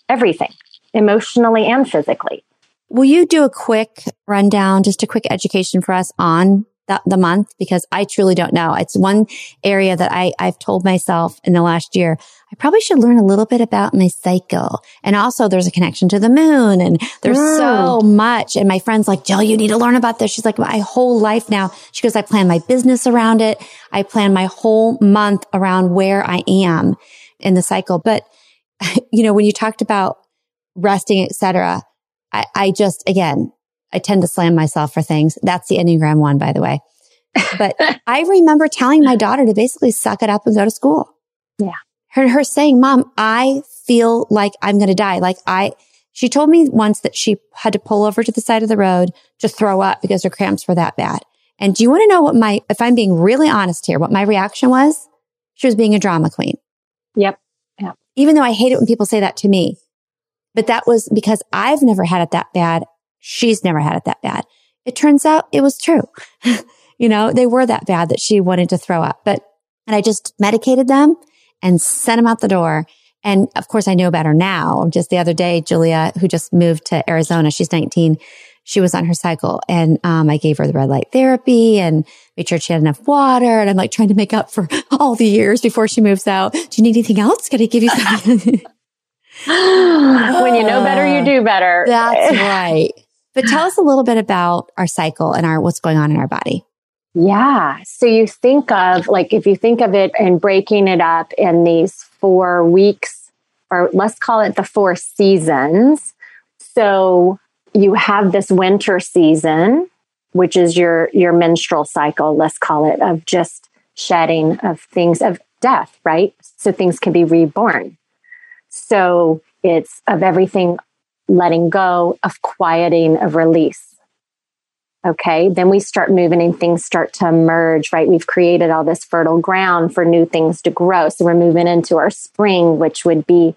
everything emotionally and physically. Will you do a quick rundown, just a quick education for us on the, the month? Because I truly don't know. It's one area that I, I've told myself in the last year, I probably should learn a little bit about my cycle. And also there's a connection to the moon and there's mm. so much. And my friend's like, Jill, you need to learn about this. She's like, my whole life now. She goes, I plan my business around it. I plan my whole month around where I am in the cycle. But, you know, when you talked about resting, etc., I, I just, again, I tend to slam myself for things. That's the Enneagram one, by the way. But I remember telling my daughter to basically suck it up and go to school. Yeah. Her, her saying, mom, I feel like I'm going to die. Like I, she told me once that she had to pull over to the side of the road to throw up because her cramps were that bad. And do you want to know what my, if I'm being really honest here, what my reaction was? She was being a drama queen. Yep. Yep. Even though I hate it when people say that to me, but that was because I've never had it that bad. She's never had it that bad. It turns out it was true. you know, they were that bad that she wanted to throw up, but, and I just medicated them and sent them out the door. And of course, I know better now. Just the other day, Julia, who just moved to Arizona, she's 19. She was on her cycle and, um, I gave her the red light therapy and made sure she had enough water. And I'm like trying to make up for all the years before she moves out. Do you need anything else? Can I give you something? when you know better, you do better. That's right. But tell us a little bit about our cycle and our what's going on in our body. Yeah. So you think of like if you think of it and breaking it up in these four weeks, or let's call it the four seasons. So you have this winter season, which is your your menstrual cycle, let's call it, of just shedding of things of death, right? So things can be reborn. So it's of everything letting go, of quieting, of release. Okay, then we start moving and things start to emerge, right? We've created all this fertile ground for new things to grow. So we're moving into our spring, which would be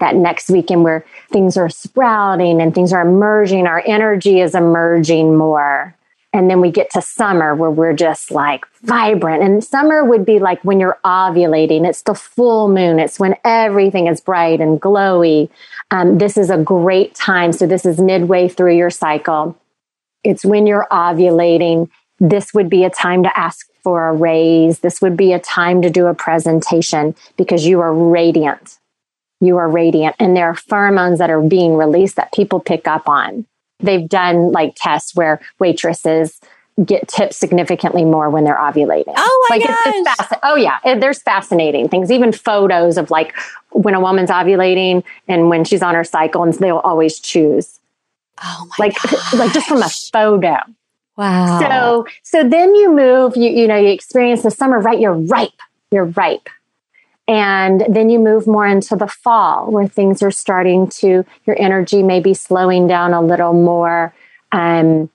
that next weekend where things are sprouting and things are emerging. Our energy is emerging more. And then we get to summer where we're just like vibrant. And summer would be like when you're ovulating. It's the full moon. It's when everything is bright and glowy. Um, this is a great time. So this is midway through your cycle. It's when you're ovulating. This would be a time to ask for a raise. This would be a time to do a presentation because you are radiant. You are radiant. And there are pheromones that are being released that people pick up on they've done like tests where waitresses get tipped significantly more when they're ovulating. Oh my like gosh. It's, it's fasc- oh yeah, it, there's fascinating things. Even photos of like when a woman's ovulating and when she's on her cycle, and they'll always choose. Oh my like gosh. like just from a photo. Wow. So so then you move. You you know you experience the summer. Right, you're ripe. You're ripe. And then you move more into the fall where things are starting to, your energy may be slowing down a little more. Um,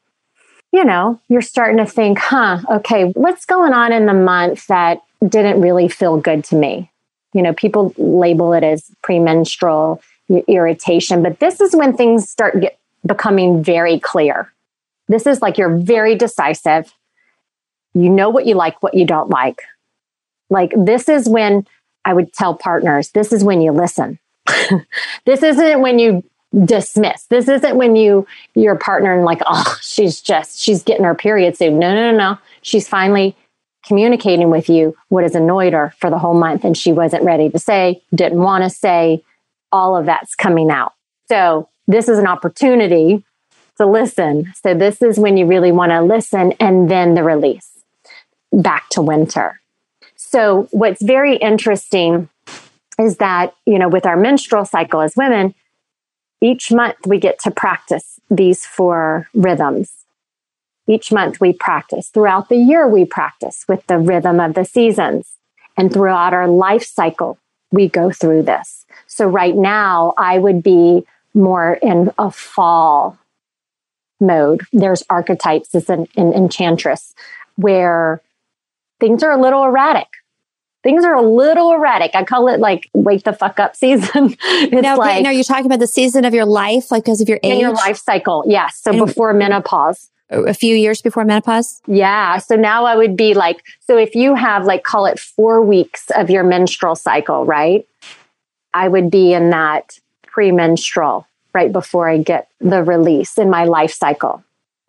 you know, you're starting to think, huh, okay, what's going on in the month that didn't really feel good to me? You know, people label it as premenstrual irritation, but this is when things start get, becoming very clear. This is like you're very decisive. You know what you like, what you don't like. Like, this is when I would tell partners, this is when you listen. this isn't when you dismiss. This isn't when you your partner and like, oh, she's just she's getting her period soon. No, no, no, no. She's finally communicating with you what has annoyed her for the whole month and she wasn't ready to say, didn't want to say. All of that's coming out. So this is an opportunity to listen. So this is when you really want to listen and then the release back to winter. So what's very interesting is that, you know, with our menstrual cycle as women, each month we get to practice these four rhythms. Each month we practice. Throughout the year, we practice with the rhythm of the seasons. And throughout our life cycle, we go through this. So right now, I would be more in a fall mode. There's archetypes as an, an enchantress where things are a little erratic. Things are a little erratic. I call it like wake the fuck up season. it's now, like, now you're talking about the season of your life, like because of your age, in your life cycle. Yes. So and before menopause a few years before menopause? Yeah. So now I would be like, so if you have like, call it four weeks of your menstrual cycle, right? I would be in that premenstrual right before I get the release in my life cycle.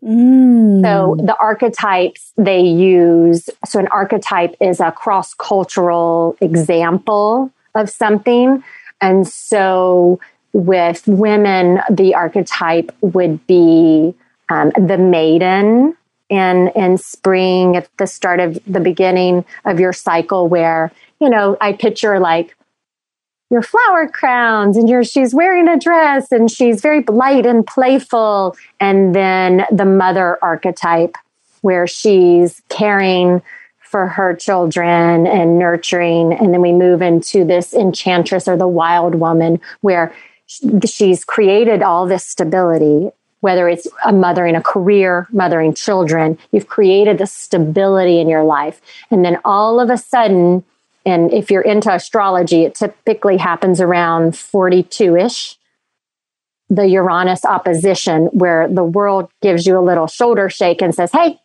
Mm. So the archetypes they use, so an archetype is a cross cultural example of something. And so with women, the archetype would be um, the maiden in in spring at the start of the beginning of your cycle where you know i picture like your flower crowns and your she's wearing a dress and she's very light and playful. And then the mother archetype where she's caring for her children and nurturing. And then we move into this enchantress or the wild woman where she's created all this stability whether it's a mothering a career, mothering children, you've created the stability in your life. And then all of a sudden, and if you're into astrology, it typically happens around 42 ish, the Uranus opposition, where the world gives you a little shoulder shake and says, Hey,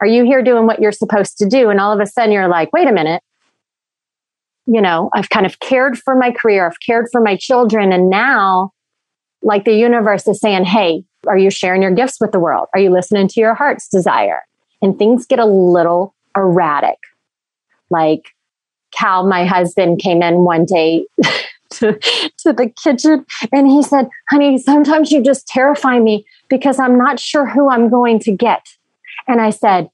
are you here doing what you're supposed to do? And all of a sudden you're like, wait a minute. You know, I've kind of cared for my career, I've cared for my children. And now, like the universe is saying, Hey, are you sharing your gifts with the world? Are you listening to your heart's desire? And things get a little erratic. Like Cal, my husband, came in one day to, to the kitchen and he said, Honey, sometimes you just terrify me because I'm not sure who I'm going to get. And I said,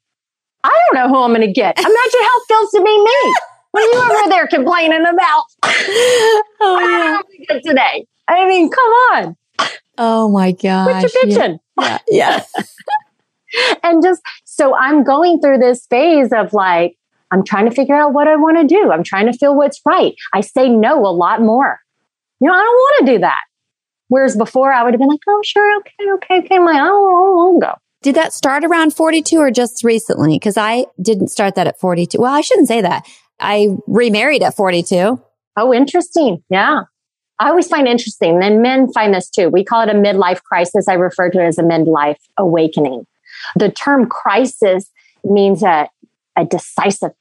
I don't know who I'm going to get. Imagine how it feels to be me. What are you over there complaining about? Oh, yeah. today. I mean, come on. Oh my gosh. Quit your bitching. Yeah. yeah. and just so I'm going through this phase of like, I'm trying to figure out what I want to do. I'm trying to feel what's right. I say no a lot more. You know, I don't want to do that. Whereas before I would have been like, oh, sure, okay, okay, okay. I'm like, oh, I'll go. Did that start around 42 or just recently? Because I didn't start that at 42. Well, I shouldn't say that. I remarried at 42. Oh, interesting. Yeah. I always find interesting, and men find this too. We call it a midlife crisis. I refer to it as a midlife awakening. The term crisis means a, a decisive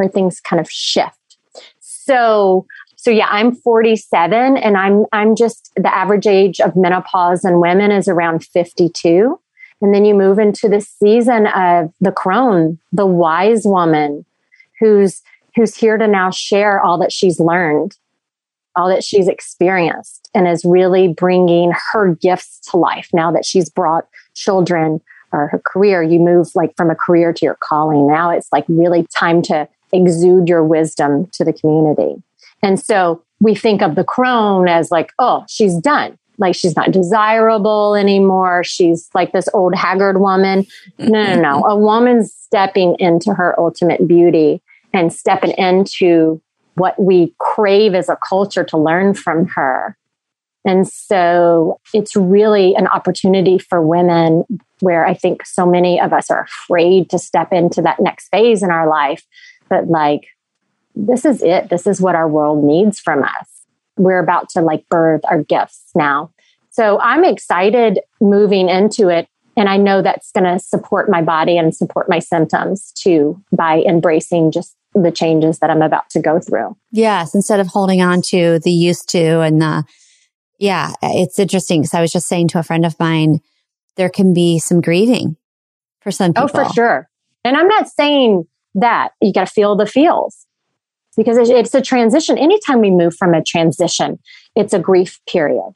where things kind of shift. So, so yeah, I'm 47 and I'm, I'm just the average age of menopause in women is around 52. And then you move into the season of the crone, the wise woman who's, who's here to now share all that she's learned all that she's experienced and is really bringing her gifts to life now that she's brought children or her career. You move like from a career to your calling. Now it's like really time to exude your wisdom to the community. And so we think of the crone as like, oh, she's done. Like she's not desirable anymore. She's like this old haggard woman. No, no, no. a woman's stepping into her ultimate beauty and stepping into what we crave as a culture to learn from her. And so it's really an opportunity for women where I think so many of us are afraid to step into that next phase in our life. But like, this is it. This is what our world needs from us. We're about to like birth our gifts now. So I'm excited moving into it. And I know that's going to support my body and support my symptoms too by embracing just the changes that I'm about to go through. Yes. Instead of holding on to the used to and the, yeah, it's interesting because I was just saying to a friend of mine, there can be some grieving for some people. Oh, for sure. And I'm not saying that you got to feel the feels because it's a transition. Anytime we move from a transition, it's a grief period.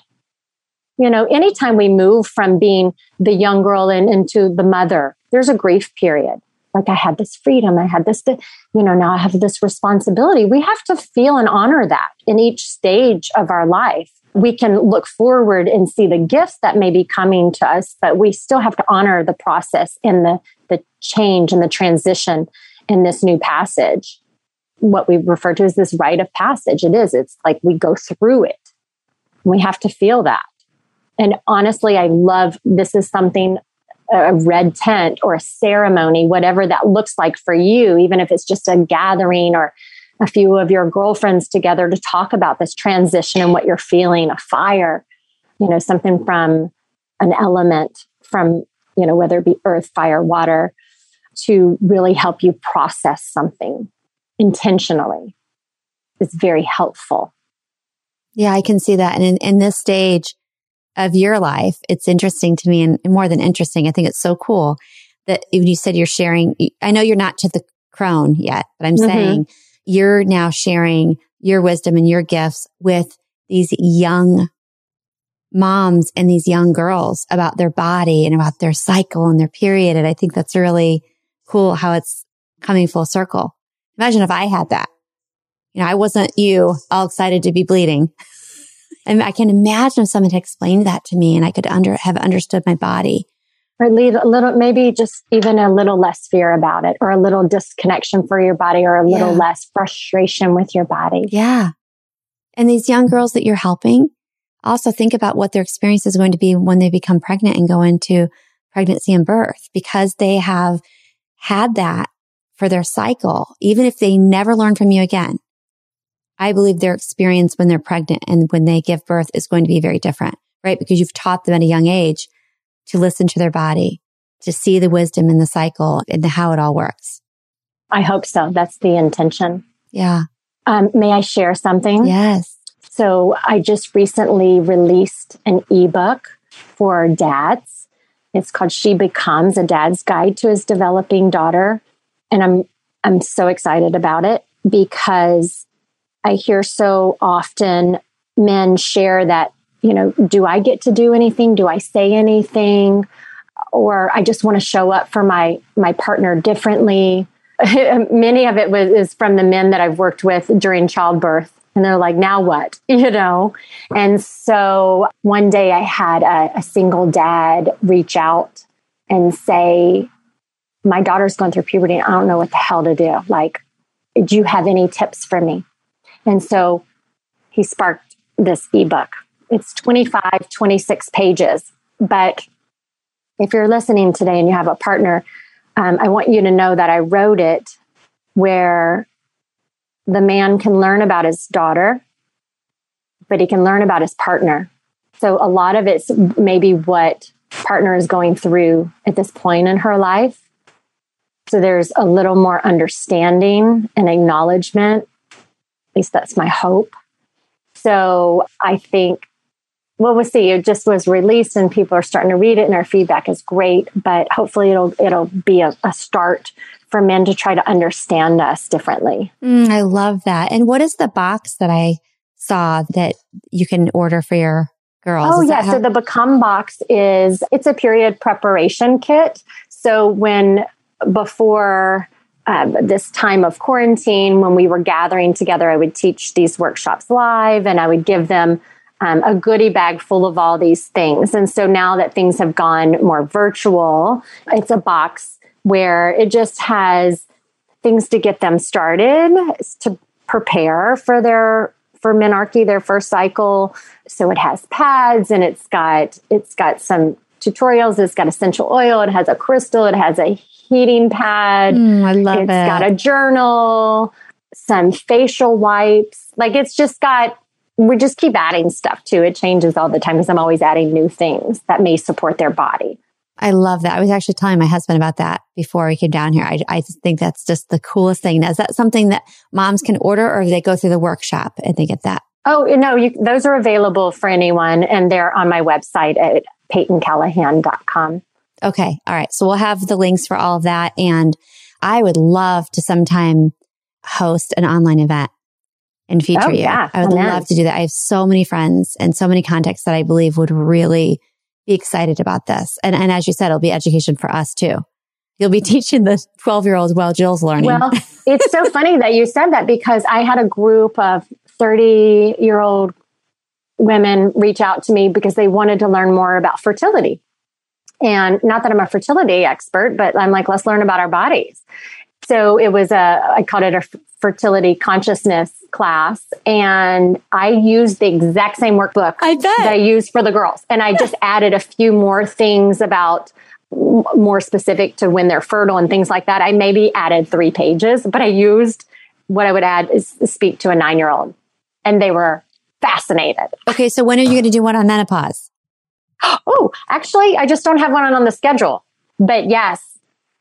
You know, anytime we move from being the young girl and into the mother, there's a grief period like I had this freedom, I had this, you know, now I have this responsibility. We have to feel and honor that in each stage of our life. We can look forward and see the gifts that may be coming to us, but we still have to honor the process and the, the change and the transition in this new passage. What we refer to as this rite of passage. It is. It's like we go through it. We have to feel that. And honestly, I love this is something a red tent or a ceremony, whatever that looks like for you, even if it's just a gathering or a few of your girlfriends together to talk about this transition and what you're feeling, a fire, you know, something from an element from, you know, whether it be earth, fire, water, to really help you process something intentionally is very helpful. Yeah, I can see that. And in, in this stage of your life, it's interesting to me and more than interesting. I think it's so cool that when you said you're sharing, I know you're not to the crone yet, but I'm mm-hmm. saying you're now sharing your wisdom and your gifts with these young moms and these young girls about their body and about their cycle and their period. And I think that's really cool how it's coming full circle. Imagine if I had that. You know, I wasn't you all excited to be bleeding. And I can imagine if someone had explained that to me and I could under, have understood my body. Or lead a little, maybe just even a little less fear about it or a little disconnection for your body or a little yeah. less frustration with your body. Yeah. And these young girls that you're helping, also think about what their experience is going to be when they become pregnant and go into pregnancy and birth because they have had that for their cycle, even if they never learn from you again. I believe their experience when they're pregnant and when they give birth is going to be very different, right? Because you've taught them at a young age to listen to their body, to see the wisdom in the cycle and how it all works. I hope so. That's the intention. Yeah. Um, may I share something? Yes. So I just recently released an ebook for dads. It's called She Becomes a Dad's Guide to His Developing Daughter. And I'm I'm so excited about it because I hear so often men share that, you know, do I get to do anything? Do I say anything? Or I just want to show up for my my partner differently. Many of it was is from the men that I've worked with during childbirth. And they're like, now what? You know? And so one day I had a, a single dad reach out and say, My daughter's going through puberty and I don't know what the hell to do. Like, do you have any tips for me? And so he sparked this ebook. It's 25, 26 pages. But if you're listening today and you have a partner, um, I want you to know that I wrote it where the man can learn about his daughter, but he can learn about his partner. So a lot of it's maybe what partner is going through at this point in her life. So there's a little more understanding and acknowledgement at least that's my hope. So I think, well, we'll see. It just was released and people are starting to read it and our feedback is great, but hopefully it'll, it'll be a, a start for men to try to understand us differently. Mm, I love that. And what is the box that I saw that you can order for your girls? Oh, yeah. How- so the Become box is, it's a period preparation kit. So when before um, this time of quarantine, when we were gathering together, I would teach these workshops live and I would give them um, a goodie bag full of all these things. And so now that things have gone more virtual, it's a box where it just has things to get them started, to prepare for their for menarche, their first cycle. So it has pads and it's got it's got some tutorials. It's got essential oil. It has a crystal. It has a heating pad. Mm, I love it's it. It's got a journal, some facial wipes. Like it's just got, we just keep adding stuff to it. changes all the time because I'm always adding new things that may support their body. I love that. I was actually telling my husband about that before we came down here. I, I think that's just the coolest thing. Now, is that something that moms can order or they go through the workshop and they get that? Oh, no, you, those are available for anyone and they're on my website at peytoncallahan.com. Okay. All right. So we'll have the links for all of that. And I would love to sometime host an online event and feature oh, you. Yeah, I would love to do that. I have so many friends and so many contacts that I believe would really be excited about this. And, and as you said, it'll be education for us too. You'll be teaching the 12 year olds while Jill's learning. Well, it's so funny that you said that because I had a group of 30 year old women reach out to me because they wanted to learn more about fertility. And not that I'm a fertility expert, but I'm like, let's learn about our bodies. So it was a, I called it a fertility consciousness class. And I used the exact same workbook I that I used for the girls. And I just added a few more things about more specific to when they're fertile and things like that, I maybe added three pages, but I used what I would add is speak to a nine year old and they were fascinated. Okay. So when are you going to do one on menopause? Oh, actually, I just don't have one on the schedule. But yes,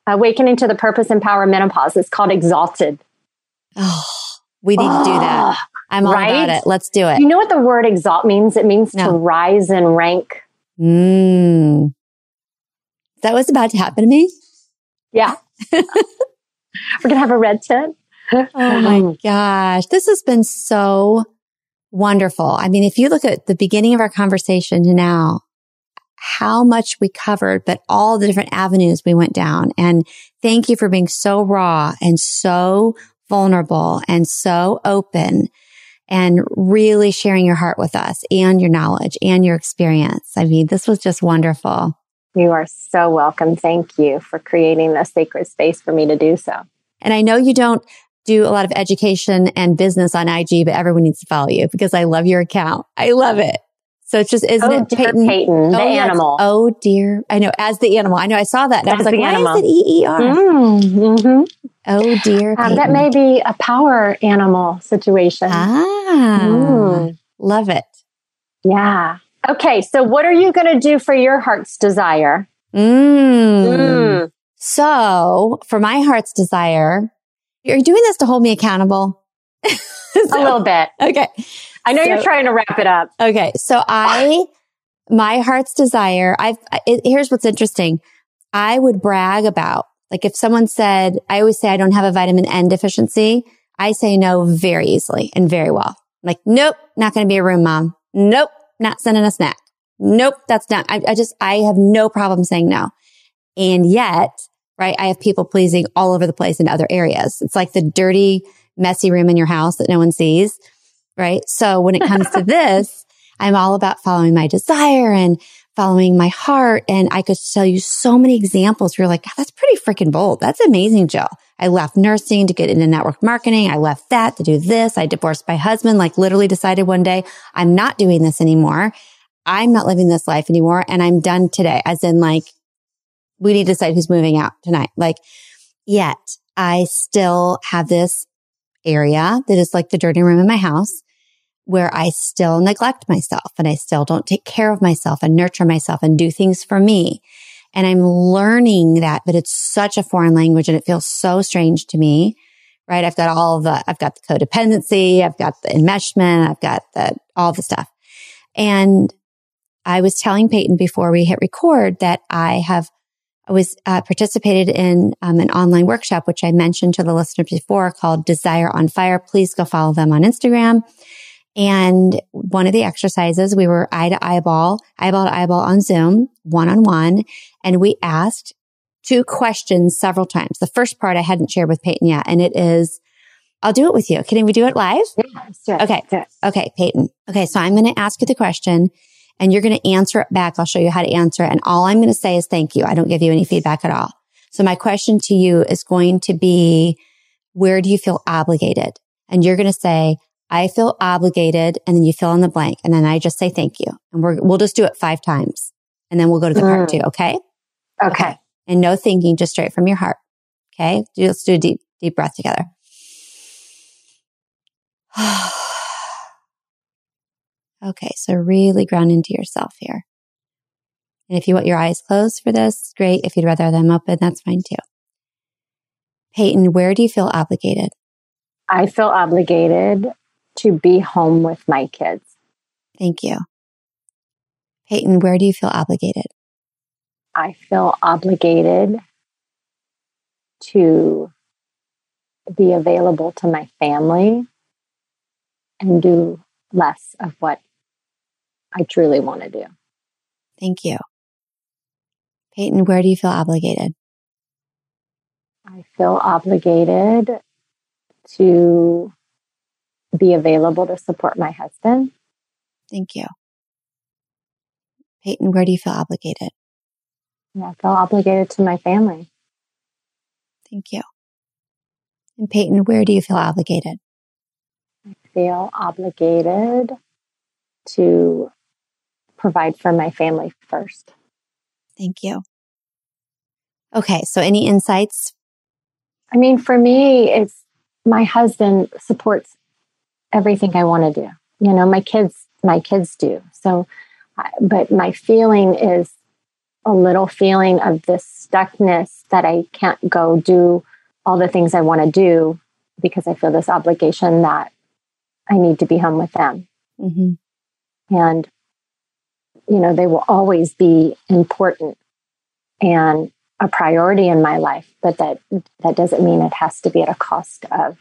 Awakening to the Purpose and Power Menopause. It's called Exalted. Oh, we need oh, to do that. I'm all right? about it. Let's do it. You know what the word exalt means? It means no. to rise in rank. Mm. That was about to happen to me? Yeah. We're going to have a red tent. oh my gosh. This has been so wonderful. I mean, if you look at the beginning of our conversation to now, how much we covered, but all the different avenues we went down. And thank you for being so raw and so vulnerable and so open and really sharing your heart with us and your knowledge and your experience. I mean, this was just wonderful. You are so welcome. Thank you for creating the sacred space for me to do so. And I know you don't do a lot of education and business on IG, but everyone needs to follow you because I love your account. I love it. So it's just, isn't oh, it Peyton? Peyton the oh, animal. Yes. Oh dear. I know, as the animal. I know I saw that and as I was like, why animal. is it EER? Mm, mm-hmm. Oh dear. Um, that may be a power animal situation. Ah, mm. love it. Yeah. Okay. So what are you going to do for your heart's desire? Mm. Mm. So for my heart's desire, you're doing this to hold me accountable. so, a little bit. Okay. I know so, you're trying to wrap it up. Okay. So I, my heart's desire, I've, it, here's what's interesting. I would brag about, like if someone said, I always say I don't have a vitamin N deficiency. I say no very easily and very well. I'm like, nope, not going to be a room mom. Nope, not sending a snack. Nope, that's not, I, I just, I have no problem saying no. And yet, right, I have people pleasing all over the place in other areas. It's like the dirty, messy room in your house that no one sees right? So when it comes to this, I'm all about following my desire and following my heart. And I could tell you so many examples where you're like, that's pretty freaking bold. That's amazing, Jill. I left nursing to get into network marketing. I left that to do this. I divorced my husband, like literally decided one day, I'm not doing this anymore. I'm not living this life anymore. And I'm done today. As in like, we need to decide who's moving out tonight. Like, yet I still have this area that is like the dirty room in my house where I still neglect myself and I still don't take care of myself and nurture myself and do things for me. And I'm learning that, but it's such a foreign language and it feels so strange to me, right? I've got all the, I've got the codependency. I've got the enmeshment. I've got the, all the stuff. And I was telling Peyton before we hit record that I have I was uh, participated in um, an online workshop, which I mentioned to the listeners before called Desire on Fire. Please go follow them on Instagram. And one of the exercises, we were eye to eyeball, eyeball to eyeball on Zoom, one on one. And we asked two questions several times. The first part I hadn't shared with Peyton yet. And it is, I'll do it with you. Can we do it live? Yeah, okay. Okay, Peyton. Okay. So I'm going to ask you the question and you're going to answer it back. I'll show you how to answer it. And all I'm going to say is thank you. I don't give you any feedback at all. So my question to you is going to be, where do you feel obligated? And you're going to say, I feel obligated. And then you fill in the blank. And then I just say thank you. And we're, we'll just do it five times. And then we'll go to the mm. part two. Okay? okay? Okay. And no thinking, just straight from your heart. Okay. Let's do a deep, deep breath together. okay. So really ground into yourself here. And if you want your eyes closed for this, great. If you'd rather them open, that's fine too. Peyton, where do you feel obligated? I feel obligated to be home with my kids. Thank you. Peyton, where do you feel obligated? I feel obligated to be available to my family and do less of what I truly want to do. Thank you. Peyton, where do you feel obligated? I feel obligated to be available to support my husband. Thank you. Peyton, where do you feel obligated? Yeah, I feel obligated to my family. Thank you. And Peyton, where do you feel obligated? I feel obligated to provide for my family first. Thank you. Okay. So any insights? I mean, for me, it's my husband supports everything I want to do. You know, my kids, my kids do. So, but my feeling is a little feeling of this stuckness that I can't go do all the things I want to do because I feel this obligation that I need to be home with them. Mm-hmm. And, you know, they will always be important and a priority in my life, but that, that doesn't mean it has to be at a cost of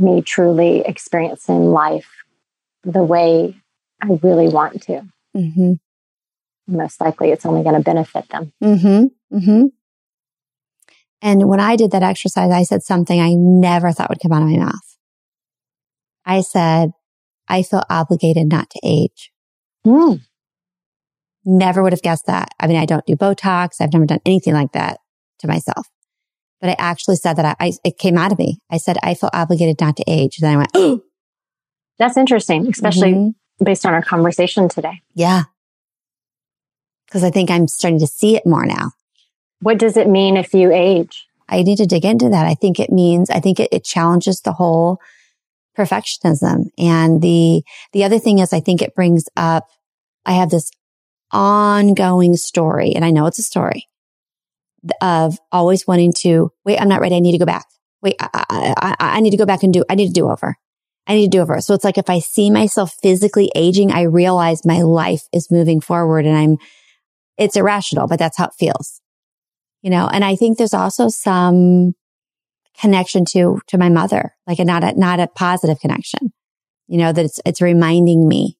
me truly experiencing life the way I really want to. Mm-hmm. Most likely, it's only going to benefit them. Mm-hmm. Mm-hmm. And when I did that exercise, I said something I never thought would come out of my mouth. I said, I feel obligated not to age. Mm. Never would have guessed that. I mean, I don't do Botox. I've never done anything like that to myself. But I actually said that I, I it came out of me. I said, I feel obligated not to age. Then I went, oh, that's interesting, especially mm-hmm. based on our conversation today. Yeah. Cause I think I'm starting to see it more now. What does it mean if you age? I need to dig into that. I think it means, I think it, it challenges the whole perfectionism. And the, the other thing is I think it brings up, I have this ongoing story and I know it's a story of always wanting to, wait, I'm not ready. I need to go back. Wait, I, I, I need to go back and do, I need to do over. I need to do over. So it's like if I see myself physically aging, I realize my life is moving forward and I'm, it's irrational, but that's how it feels you know, and I think there's also some connection to, to my mother, like a, not a, not a positive connection, you know, that it's, it's reminding me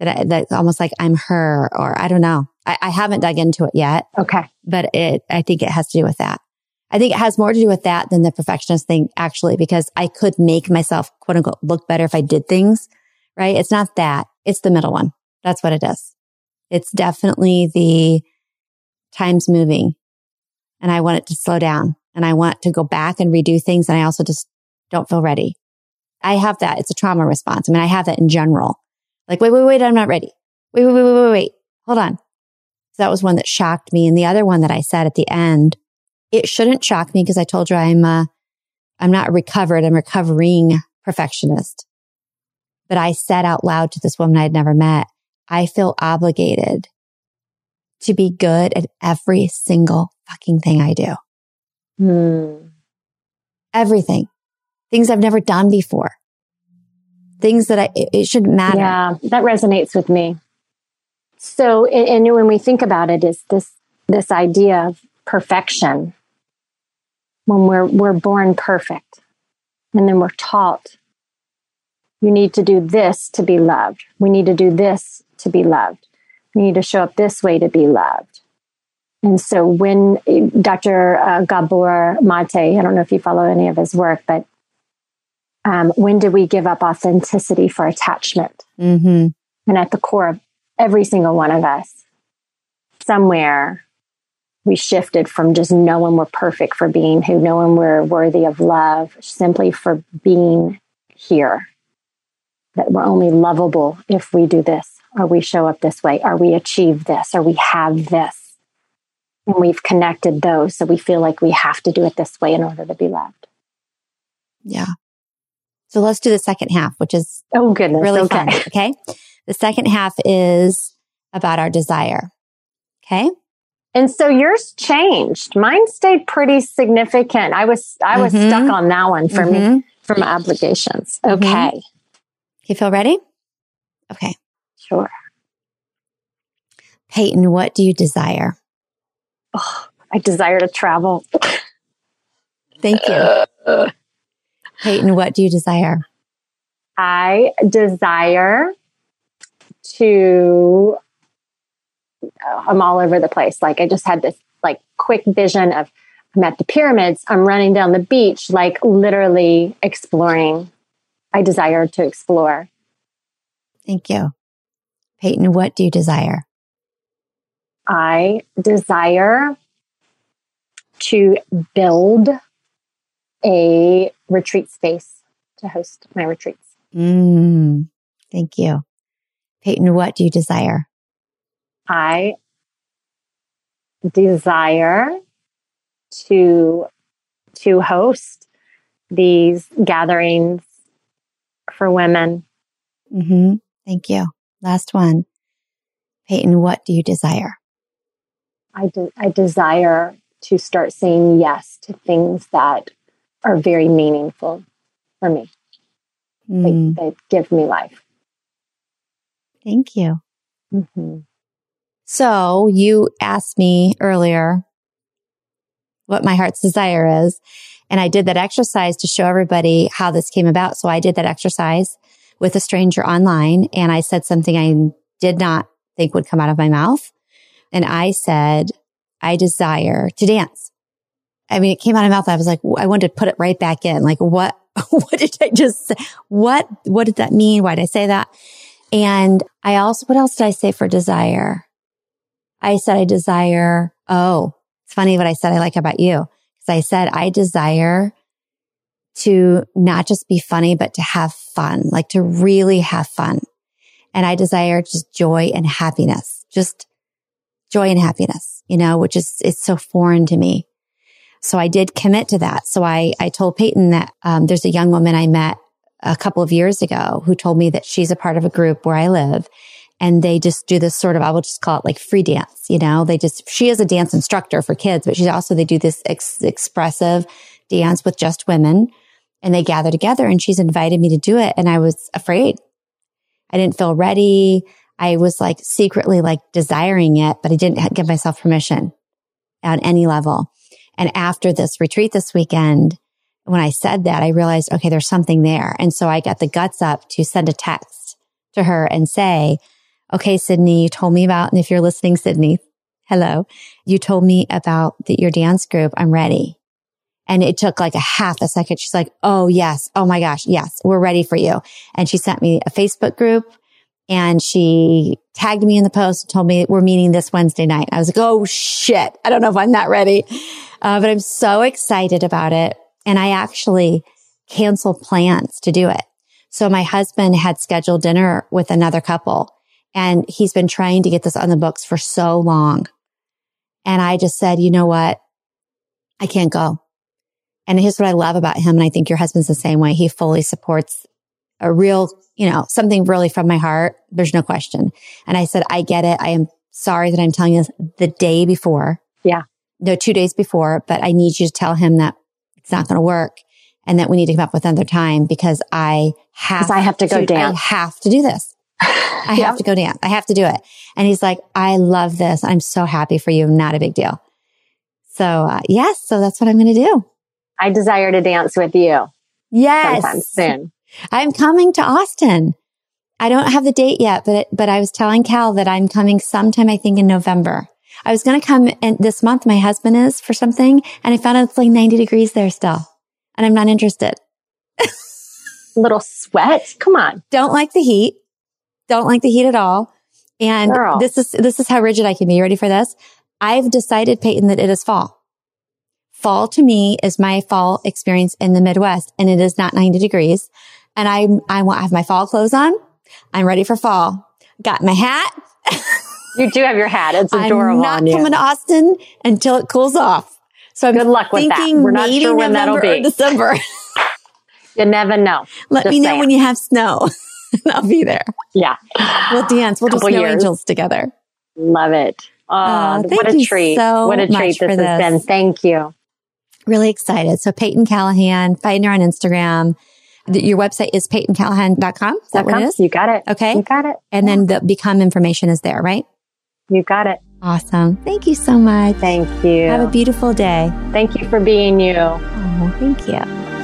that I, that's almost like I'm her or I don't know. I, I haven't dug into it yet. Okay. But it, I think it has to do with that. I think it has more to do with that than the perfectionist thing, actually, because I could make myself quote unquote look better if I did things, right? It's not that. It's the middle one. That's what it is. It's definitely the times moving and I want it to slow down and I want to go back and redo things. And I also just don't feel ready. I have that. It's a trauma response. I mean, I have that in general. Like, wait, wait, wait, I'm not ready. Wait, wait, wait, wait, wait, wait. Hold on. So that was one that shocked me. And the other one that I said at the end, it shouldn't shock me because I told you I'm, uh, I'm not recovered. I'm recovering perfectionist. But I said out loud to this woman I had never met, I feel obligated to be good at every single fucking thing I do. Hmm. Everything. Things I've never done before. Things that I, it, shouldn't matter. Yeah, that resonates with me. So, and, and when we think about it, is this, this idea of perfection when we're, we're born perfect and then we're taught you need to do this to be loved. We need to do this to be loved. We need to show up this way to be loved. And so when Dr. Uh, Gabor Mate, I don't know if you follow any of his work, but um, when did we give up authenticity for attachment? Mm-hmm. And at the core of every single one of us, somewhere we shifted from just knowing we're perfect for being who, knowing we're worthy of love, simply for being here. That we're only lovable if we do this, or we show up this way, or we achieve this, or we have this and we've connected those. So we feel like we have to do it this way in order to be loved. Yeah. So let's do the second half, which is oh goodness, really okay. fun. Okay. The second half is about our desire. Okay. And so yours changed. Mine stayed pretty significant. I was I was mm-hmm. stuck on that one for mm-hmm. me from obligations. Mm-hmm. Okay. Mm-hmm. You feel ready? Okay. Sure. Peyton, what do you desire? oh, I desire to travel. Thank you. Peyton, what do you desire? I desire to, I'm all over the place. Like I just had this like quick vision of I'm at the pyramids, I'm running down the beach, like literally exploring. I desire to explore. Thank you. Peyton, what do you desire? I desire to build a retreat space to host my retreats. Mm, thank you. Peyton, what do you desire? I desire to to host these gatherings for women. Mm-hmm. Thank you. Last one. Peyton, what do you desire? I, de- I desire to start saying yes to things that are very meaningful for me, Mm, that, that give me life. thank you. Mm-hmm. So you asked me earlier what my heart's desire is. And I did that exercise to show everybody how this came about. So I did that exercise with a stranger online and I said something I did not think would come out of my mouth. And I said, I desire to dance. I mean, it came out of my mouth. I was like, I wanted to put it right back in. Like, what, what did I just say? What, what did that mean? Why did I say that? And I also, what else did I say for desire? I said, I desire, oh, it's funny what I said I like about you. Cause I said, I desire to not just be funny, but to have fun, like to really have fun. And I desire just joy and happiness, just joy and happiness, you know, which is, it's so foreign to me. So I did commit to that. So I, I told Peyton that, um, there's a young woman I met a couple of years ago who told me that she's a part of a group where I live and they just do this sort of, I will just call it like free dance. You know, they just, she is a dance instructor for kids, but she's also, they do this ex- expressive dance with just women and they gather together and she's invited me to do it. And I was afraid. I didn't feel ready. I was like secretly like desiring it, but I didn't give myself permission on any level. And after this retreat this weekend, when I said that, I realized, okay, there's something there. And so I got the guts up to send a text to her and say, okay, Sydney, you told me about, and if you're listening, Sydney, hello, you told me about the, your dance group. I'm ready. And it took like a half a second. She's like, Oh, yes. Oh my gosh. Yes. We're ready for you. And she sent me a Facebook group and she tagged me in the post and told me we're meeting this Wednesday night. I was like, Oh shit. I don't know if I'm that ready. Uh, but I'm so excited about it. And I actually canceled plans to do it. So my husband had scheduled dinner with another couple and he's been trying to get this on the books for so long. And I just said, you know what? I can't go. And here's what I love about him. And I think your husband's the same way. He fully supports a real, you know, something really from my heart. There's no question. And I said, I get it. I am sorry that I'm telling you this the day before. Yeah. No, two days before, but I need you to tell him that it's not going to work and that we need to come up with another time because I have, I have to go dance. I have to do this. I Yeah. have to go dance. I have to do it. And he's like, I love this. I'm so happy for you. Not a big deal. So, uh, yes. So that's what I'm going to do. I desire to dance with you Yes. sometime soon. I'm coming to Austin. I don't have the date yet, but, but I was telling Cal that I'm coming sometime, I think in November. I was going to come in this month. My husband is for something and I found out it's like 90 degrees there still and I'm not interested. Little sweat. Come on. Don't like the heat. Don't like the heat at all. And Girl. this is, this is how rigid I can be. You ready for this? I've decided, Peyton, that it is fall. Fall to me is my fall experience in the Midwest and it is not 90 degrees. And I, I want, I have my fall clothes on. I'm ready for fall. Got my hat. You do have your hat. It's adorable I'm not coming to Austin until it cools off. So I'm Good luck with that. thinking We're not sure when that'll November or be. December. you never know. Let Just me know saying. when you have snow. I'll be there. Yeah. We'll dance. We'll do snow years. angels together. Love it. Oh, Oh, what a you treat. so what a treat for this has this. been. Thank you. Really excited. So Peyton Callahan, find her on Instagram. Your website is peytoncallahan.com. Is that what it is? You got it. Okay. You got it. And then the become information is there, right? You got it. Awesome. Thank you so much. Thank you. Have a beautiful day. Thank you for being you. Oh, thank you.